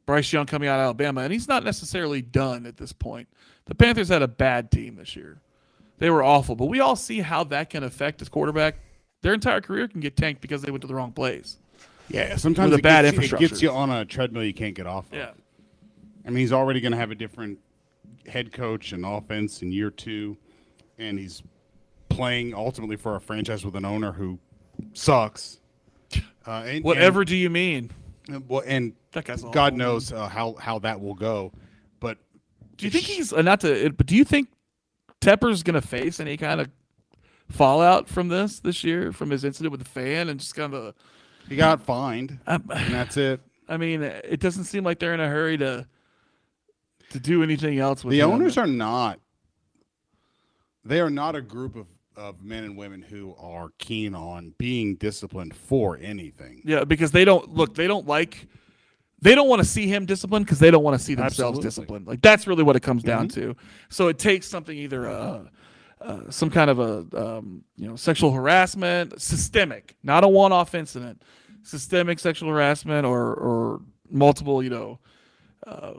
Speaker 6: Bryce Young coming out of Alabama, and he's not necessarily done at this point. The Panthers had a bad team this year. They were awful, but we all see how that can affect his quarterback. Their entire career can get tanked because they went to the wrong place.
Speaker 5: Yeah, sometimes
Speaker 6: With a bad
Speaker 5: gets, you- it
Speaker 6: infrastructure.
Speaker 5: gets you on a treadmill you can't get off. Of.
Speaker 6: Yeah.
Speaker 5: I mean, he's already going to have a different head coach and offense in year two, and he's playing ultimately for a franchise with an owner who sucks. Uh, and,
Speaker 6: Whatever do you mean?
Speaker 5: Well, and
Speaker 6: That guy's
Speaker 5: God
Speaker 6: awful.
Speaker 5: knows uh, how how that will go.
Speaker 6: Do you think he's uh, not to? But do you think Tepper's going to face any kind of fallout from this this year from his incident with the fan and just kind of?
Speaker 5: he got fined,
Speaker 6: Um,
Speaker 5: and that's it.
Speaker 6: I mean, it doesn't seem like they're in a hurry to to do anything else with
Speaker 5: the
Speaker 6: him.
Speaker 5: owners are not they are not a group of, of men and women who are keen on being disciplined for anything
Speaker 6: Yeah, because they don't look. They don't like. They don't want to see him disciplined because they don't want to see themselves
Speaker 5: Absolutely.
Speaker 6: disciplined. Like that's really what it comes down
Speaker 5: Mhm.
Speaker 6: to. So it takes something either uh, uh, some kind of a um, you know sexual harassment, systemic, not a one-off incident, systemic sexual harassment or or multiple you know uh,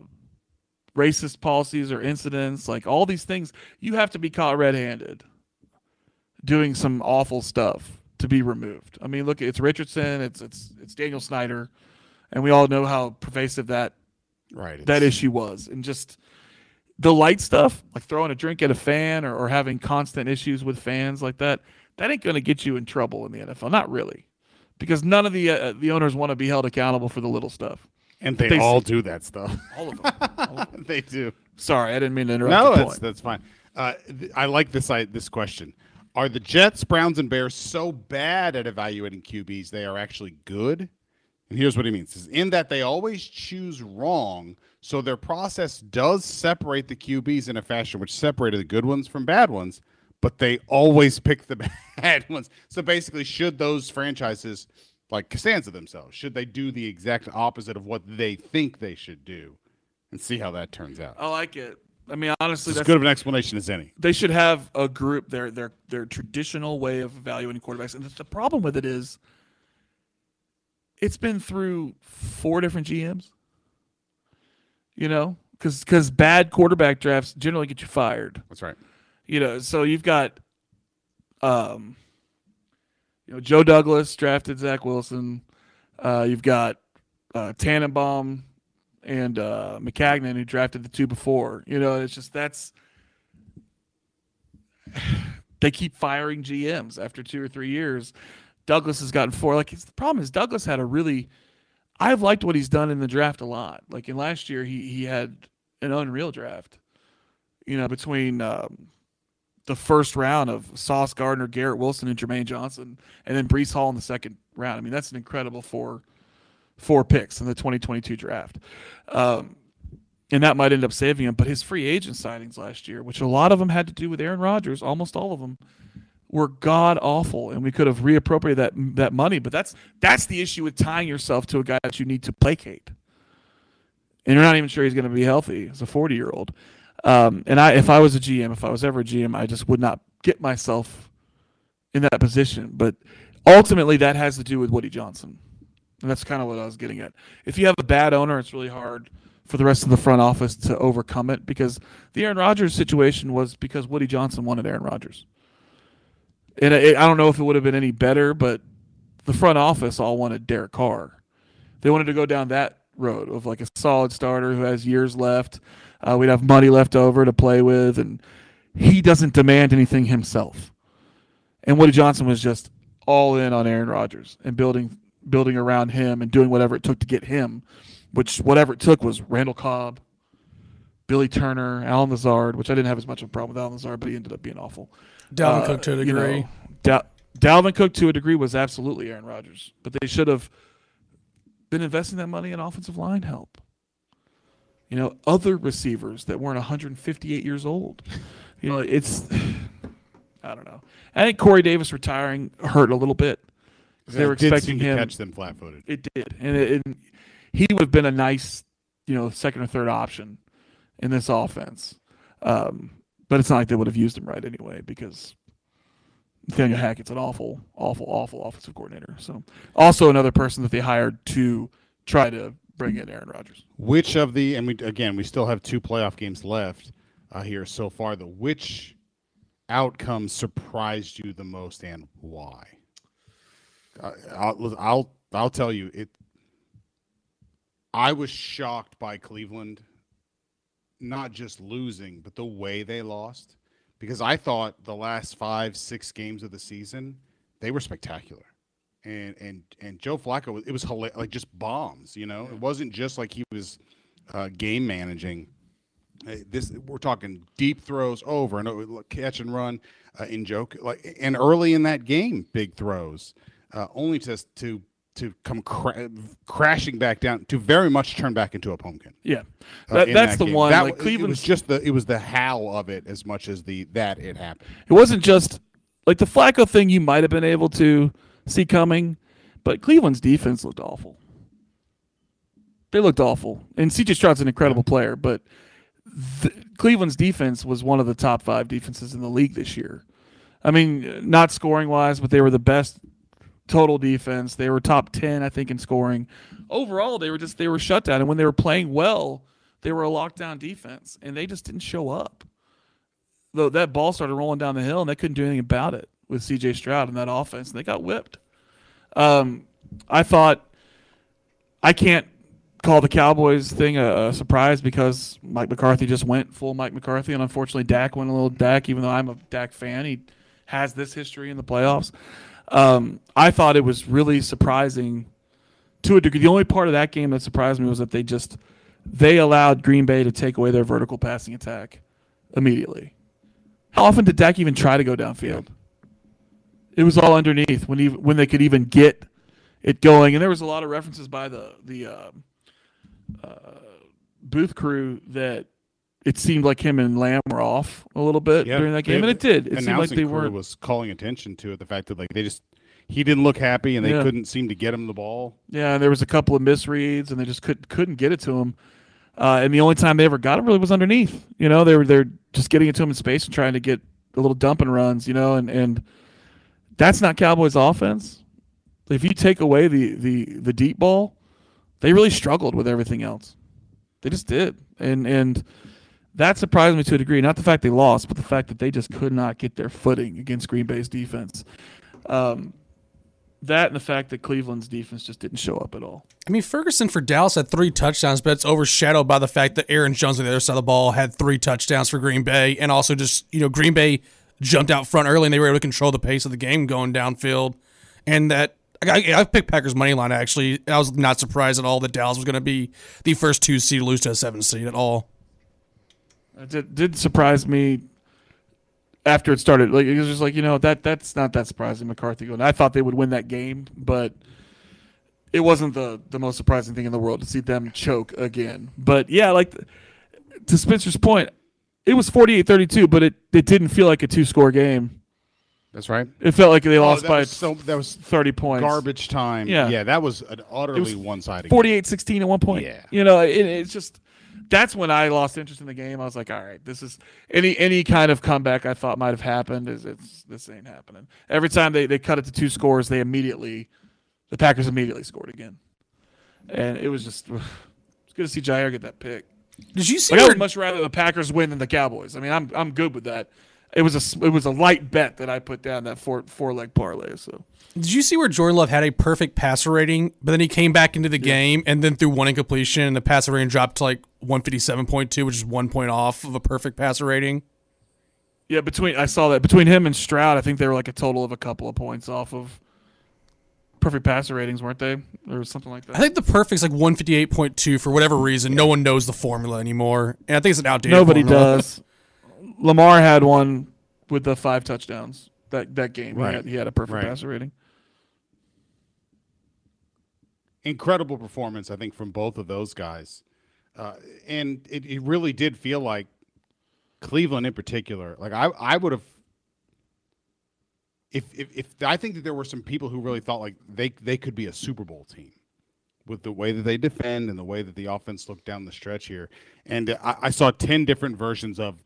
Speaker 6: racist policies or incidents, like all these things, you have to be caught red-handed doing some awful stuff to be removed. I mean, look, it's Richardson, it's it's it's Daniel Snyder, and we all know how pervasive that
Speaker 5: right
Speaker 6: that issue was, and just the light stuff, like throwing a drink at a fan or, or having constant issues with fans like that, that ain't going to get you in trouble in the NFL. Not really, because none of the uh, the owners want to be held accountable for the little stuff.
Speaker 5: And they, all do that stuff.
Speaker 6: All of them. All of them.
Speaker 5: they do.
Speaker 6: Sorry, I didn't mean to interrupt.
Speaker 5: No, that's that's fine. Uh, th- I like this I, this question. Are the Jets, Browns, and Bears so bad at evaluating QBs they are actually good? And here's what he means: is in that they always choose wrong, so their process does separate the QBs in a fashion which separated the good ones from bad ones, but they always pick the bad ones. So basically, should those franchises like Costanza themselves, should they do the exact opposite of what they think they should do, and see how that turns out?
Speaker 6: I like it. I mean, honestly,
Speaker 5: It's as good of an explanation as any.
Speaker 6: They should have a group their their their traditional way of evaluating quarterbacks, and the problem with it is, it's been through four different GMs. You know, because because bad quarterback drafts generally get you fired.
Speaker 5: That's right.
Speaker 6: You know, so you've got, um, you know, Joe Douglas drafted Zach Wilson. Uh, you've got uh, Tannenbaum and uh, Maccagnan who drafted the two before. You know, it's just that's they keep firing GMs after two or three years. Douglas has gotten four. Like the problem is Douglas had a really. I've liked what he's done in the draft a lot. Like in last year, he he had an unreal draft. You know, between um, the first round of Sauce Gardner, Garrett Wilson, and Jermaine Johnson, and then Breece Hall in the second round. I mean, that's an incredible four four picks in the 2022 draft. Um, and that might end up saving him. But his free agent signings last year, which a lot of them had to do with Aaron Rodgers, almost all of them were god awful, and we could have reappropriated that that money. But that's that's the issue with tying yourself to a guy that you need to placate, and you're not even sure he's going to be healthy as a 40 year old. Um, and I, if I was a GM, if I was ever a GM, I just would not get myself in that position. But ultimately, that has to do with Woody Johnson. And that's kind of what I was getting at. If you have a bad owner, it's really hard for the rest of the front office to overcome it because the Aaron Rodgers situation was because Woody Johnson wanted Aaron Rodgers. And I, I don't know if it would have been any better, but the front office all wanted Derek Carr. They wanted to go down that road of like a solid starter who has years left. Uh, we'd have money left over to play with, and he doesn't demand anything himself. And Woody Johnson was just all in on Aaron Rodgers and building building around him and doing whatever it took to get him, which whatever it took was Randall Cobb, Billy Turner, Allen Lazard, which I didn't have as much of a problem with Allen Lazard, but he ended up being awful.
Speaker 9: Dalvin Cook to a
Speaker 6: you know,
Speaker 9: degree.
Speaker 6: Dal- Dalvin Cook to a degree was absolutely Aaron Rodgers, but they should have been investing that money in offensive line help. You know, other receivers that weren't 158 years old. You know, it's I don't know. I think Corey Davis retiring hurt a little bit. They were expecting
Speaker 5: seem to
Speaker 6: him
Speaker 5: catch them flat-footed.
Speaker 6: It did, and, it, and he would have been a nice, you know, second or third option in this offense. Um, but it's not like they would have used him right anyway because Nathaniel Hackett's an awful, awful, awful offensive coordinator. So also another person that they hired to try to bring in Aaron Rodgers.
Speaker 5: Which of the and we again we still have two playoff games left uh, here so far. The which outcome surprised you the most and why? Uh, I'll I'll I'll tell you it. I was shocked by Cleveland, not just losing, but the way they lost, because I thought the last five six games of the season they were spectacular and and and Joe Flacco, it was like just bombs. You know, it wasn't just like he was uh, game managing. Uh, This we're talking deep throws over and over, catch and run uh, in joke like and early in that game, big throws, uh, only to to to come cra- crashing back down to very much turn back into a pumpkin.
Speaker 6: Yeah.
Speaker 5: uh,
Speaker 6: That-
Speaker 5: in
Speaker 6: that's
Speaker 5: that
Speaker 6: the
Speaker 5: game.
Speaker 6: one,
Speaker 5: That
Speaker 6: like,
Speaker 5: it was
Speaker 6: Cleveland's-
Speaker 5: just the it was the how of it as much as the that it happened.
Speaker 6: It wasn't just like the Flacco thing you might have been able to see coming, but Cleveland's defense looked awful. They looked awful. And CJ Stroud's an incredible player, but th- Cleveland's defense was one of the top five defenses in the league this year. I mean, not scoring wise, but they were the best total defense. They were top 10, I think, in scoring. Overall, they were just, they were shut down. And when they were playing well, they were a lockdown defense, and they just didn't show up. Though that ball started rolling down the hill, and they couldn't do anything about it with C.J. Stroud and that offense, and they got whipped. Um, I thought I can't call the Cowboys thing a, a, surprise because Mike McCarthy just went full Mike McCarthy, and unfortunately Dak went a little Dak. Even though I'm a Dak fan, he has this history in the playoffs. Um, I thought it was really surprising to a degree. The only part of that game that surprised me was that they just they allowed Green Bay to take away their vertical passing attack immediately. How often did Dak even try to go downfield? It was all underneath when he, when they could even get it going, and there was a lot of references by the the uh, uh, booth crew that it seemed like him and Lamb were off a little bit
Speaker 5: Yeah,
Speaker 6: during that game, and it did. It seemed like they were
Speaker 5: was calling attention to it. The fact that like they just he didn't look happy and they
Speaker 6: Yeah.
Speaker 5: couldn't seem to get him the ball.
Speaker 6: Yeah, and there was a couple of misreads, and they just could couldn't get it to him. Uh, and the only time they ever got it really was underneath. You know, they were they're just getting it to him in space and trying to get the little dumping runs. You know, and and that's not Cowboys offense. If you take away the the the deep ball, they really struggled with everything else. They just did, and and that surprised me to a degree. Not the fact they lost, but the fact that they just could not get their footing against Green Bay's defense. Um, that and the fact that Cleveland's defense just didn't show up at all.
Speaker 9: I mean, Ferguson for Dallas had three touchdowns, but it's overshadowed by the fact that Aaron Jones on the other side of the ball had three touchdowns for Green Bay, and also just you know Green Bay jumped out front early and they were able to control the pace of the game going downfield, and that. I, I picked Packers money line actually. I was not surprised at all that Dallas was going to be the first two seed to lose to a seven seed at all.
Speaker 6: It did, did surprise me after it started. Like it was just like you know that that's not that surprising. McCarthy going. I thought they would win that game, but it wasn't the the most surprising thing in the world to see them choke again. But yeah, like to Spencer's point, it was 48-32, but it it didn't feel like a two score game.
Speaker 5: That's right.
Speaker 6: It felt like they
Speaker 5: Oh,
Speaker 6: lost
Speaker 5: that
Speaker 6: by
Speaker 5: was so that was
Speaker 6: 30 points.
Speaker 5: Garbage time.
Speaker 6: Yeah.
Speaker 5: yeah, that was an utterly
Speaker 6: was
Speaker 5: one-sided.
Speaker 6: 48-16 at one point.
Speaker 5: Yeah.
Speaker 6: You know, it, it's just that's when I lost interest in the game. I was like, all right, this is any any kind of comeback I thought might have happened is it's this ain't happening. Every time they, they cut it to two scores, they immediately the Packers immediately scored again. And it was just it's good to see Jaire get that pick.
Speaker 9: Did you see
Speaker 6: Like, I would much rather the Packers win than the Cowboys. I mean, I'm I'm good with that. It was a it was a light bet that I put down that four four leg parlay. So
Speaker 9: Did you see where Jordan Love had a perfect passer rating, but then he came back into the game and then threw one incompletion and the passer rating dropped to like 157.2, which is one point off of a perfect passer rating?
Speaker 6: Yeah, between I saw that between him and Stroud, I think they were like a total of a couple of points off of perfect passer ratings, weren't they, or something like that?
Speaker 9: I think the perfect's like 158.2 for whatever reason. No one knows the formula anymore. And I think it's an outdated
Speaker 6: Nobody
Speaker 9: formula.
Speaker 6: does. Lamar had one with the five touchdowns that that game.
Speaker 5: Right.
Speaker 6: He, had, he had a perfect
Speaker 5: Right.
Speaker 6: passer rating.
Speaker 5: incredible performance, I think, from both of those guys. Uh, and it, it really did feel like Cleveland in particular. Like I, I would have if, if if I think that there were some people who really thought like they they could be a Super Bowl team with the way that they defend and the way that the offense looked down the stretch here. And I, I saw ten different versions of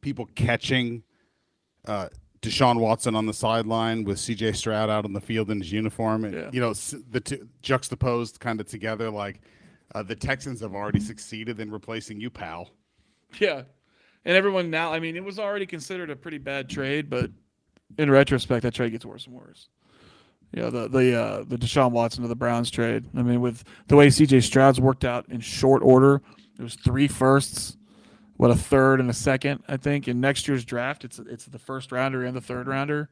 Speaker 5: people catching uh, Deshaun Watson on the sideline with C.J. Stroud out on the field in his uniform, and you know the two juxtaposed kind of together. Like uh, the Texans have already succeeded in replacing you, pal.
Speaker 6: Yeah, and everyone now. I mean, it was already considered a pretty bad trade, but in retrospect, that trade gets worse and worse. Yeah, the the uh, the Deshaun Watson to the Browns trade. I mean, with the way C.J. Stroud's worked out in short order, it was three firsts, what a third and a second, I think. In next year's draft, it's it's the first rounder and the third rounder.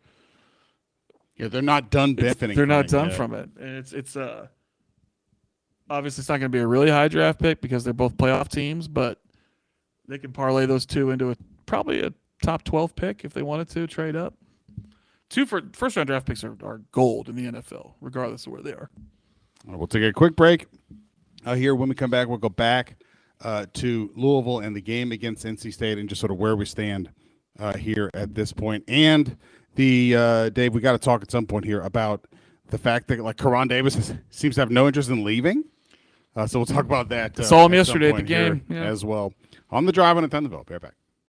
Speaker 5: Yeah, they're not done
Speaker 6: It's-
Speaker 5: benefiting.
Speaker 6: They're not done
Speaker 5: yet.
Speaker 6: from it, and it's it's uh obviously it's not going to be a really high draft pick because they're both playoff teams, but they can parlay those two into a probably a top twelve pick if they wanted to trade up. Two for first round draft picks are, are gold in the NFL, regardless of where they are.
Speaker 5: Right, we'll take a quick break. Uh, here, when we come back, we'll go back uh, to Louisville and the game against NC State and just sort of where we stand uh, here at this point. And the uh, Dave, we got to talk at some point here about the fact that like Karan Davis is, seems to have no interest in leaving. Uh, so we'll talk about that. Uh,
Speaker 6: Saw him yesterday at the game, yeah.
Speaker 5: as well on the drive on at Thunderville. Be back.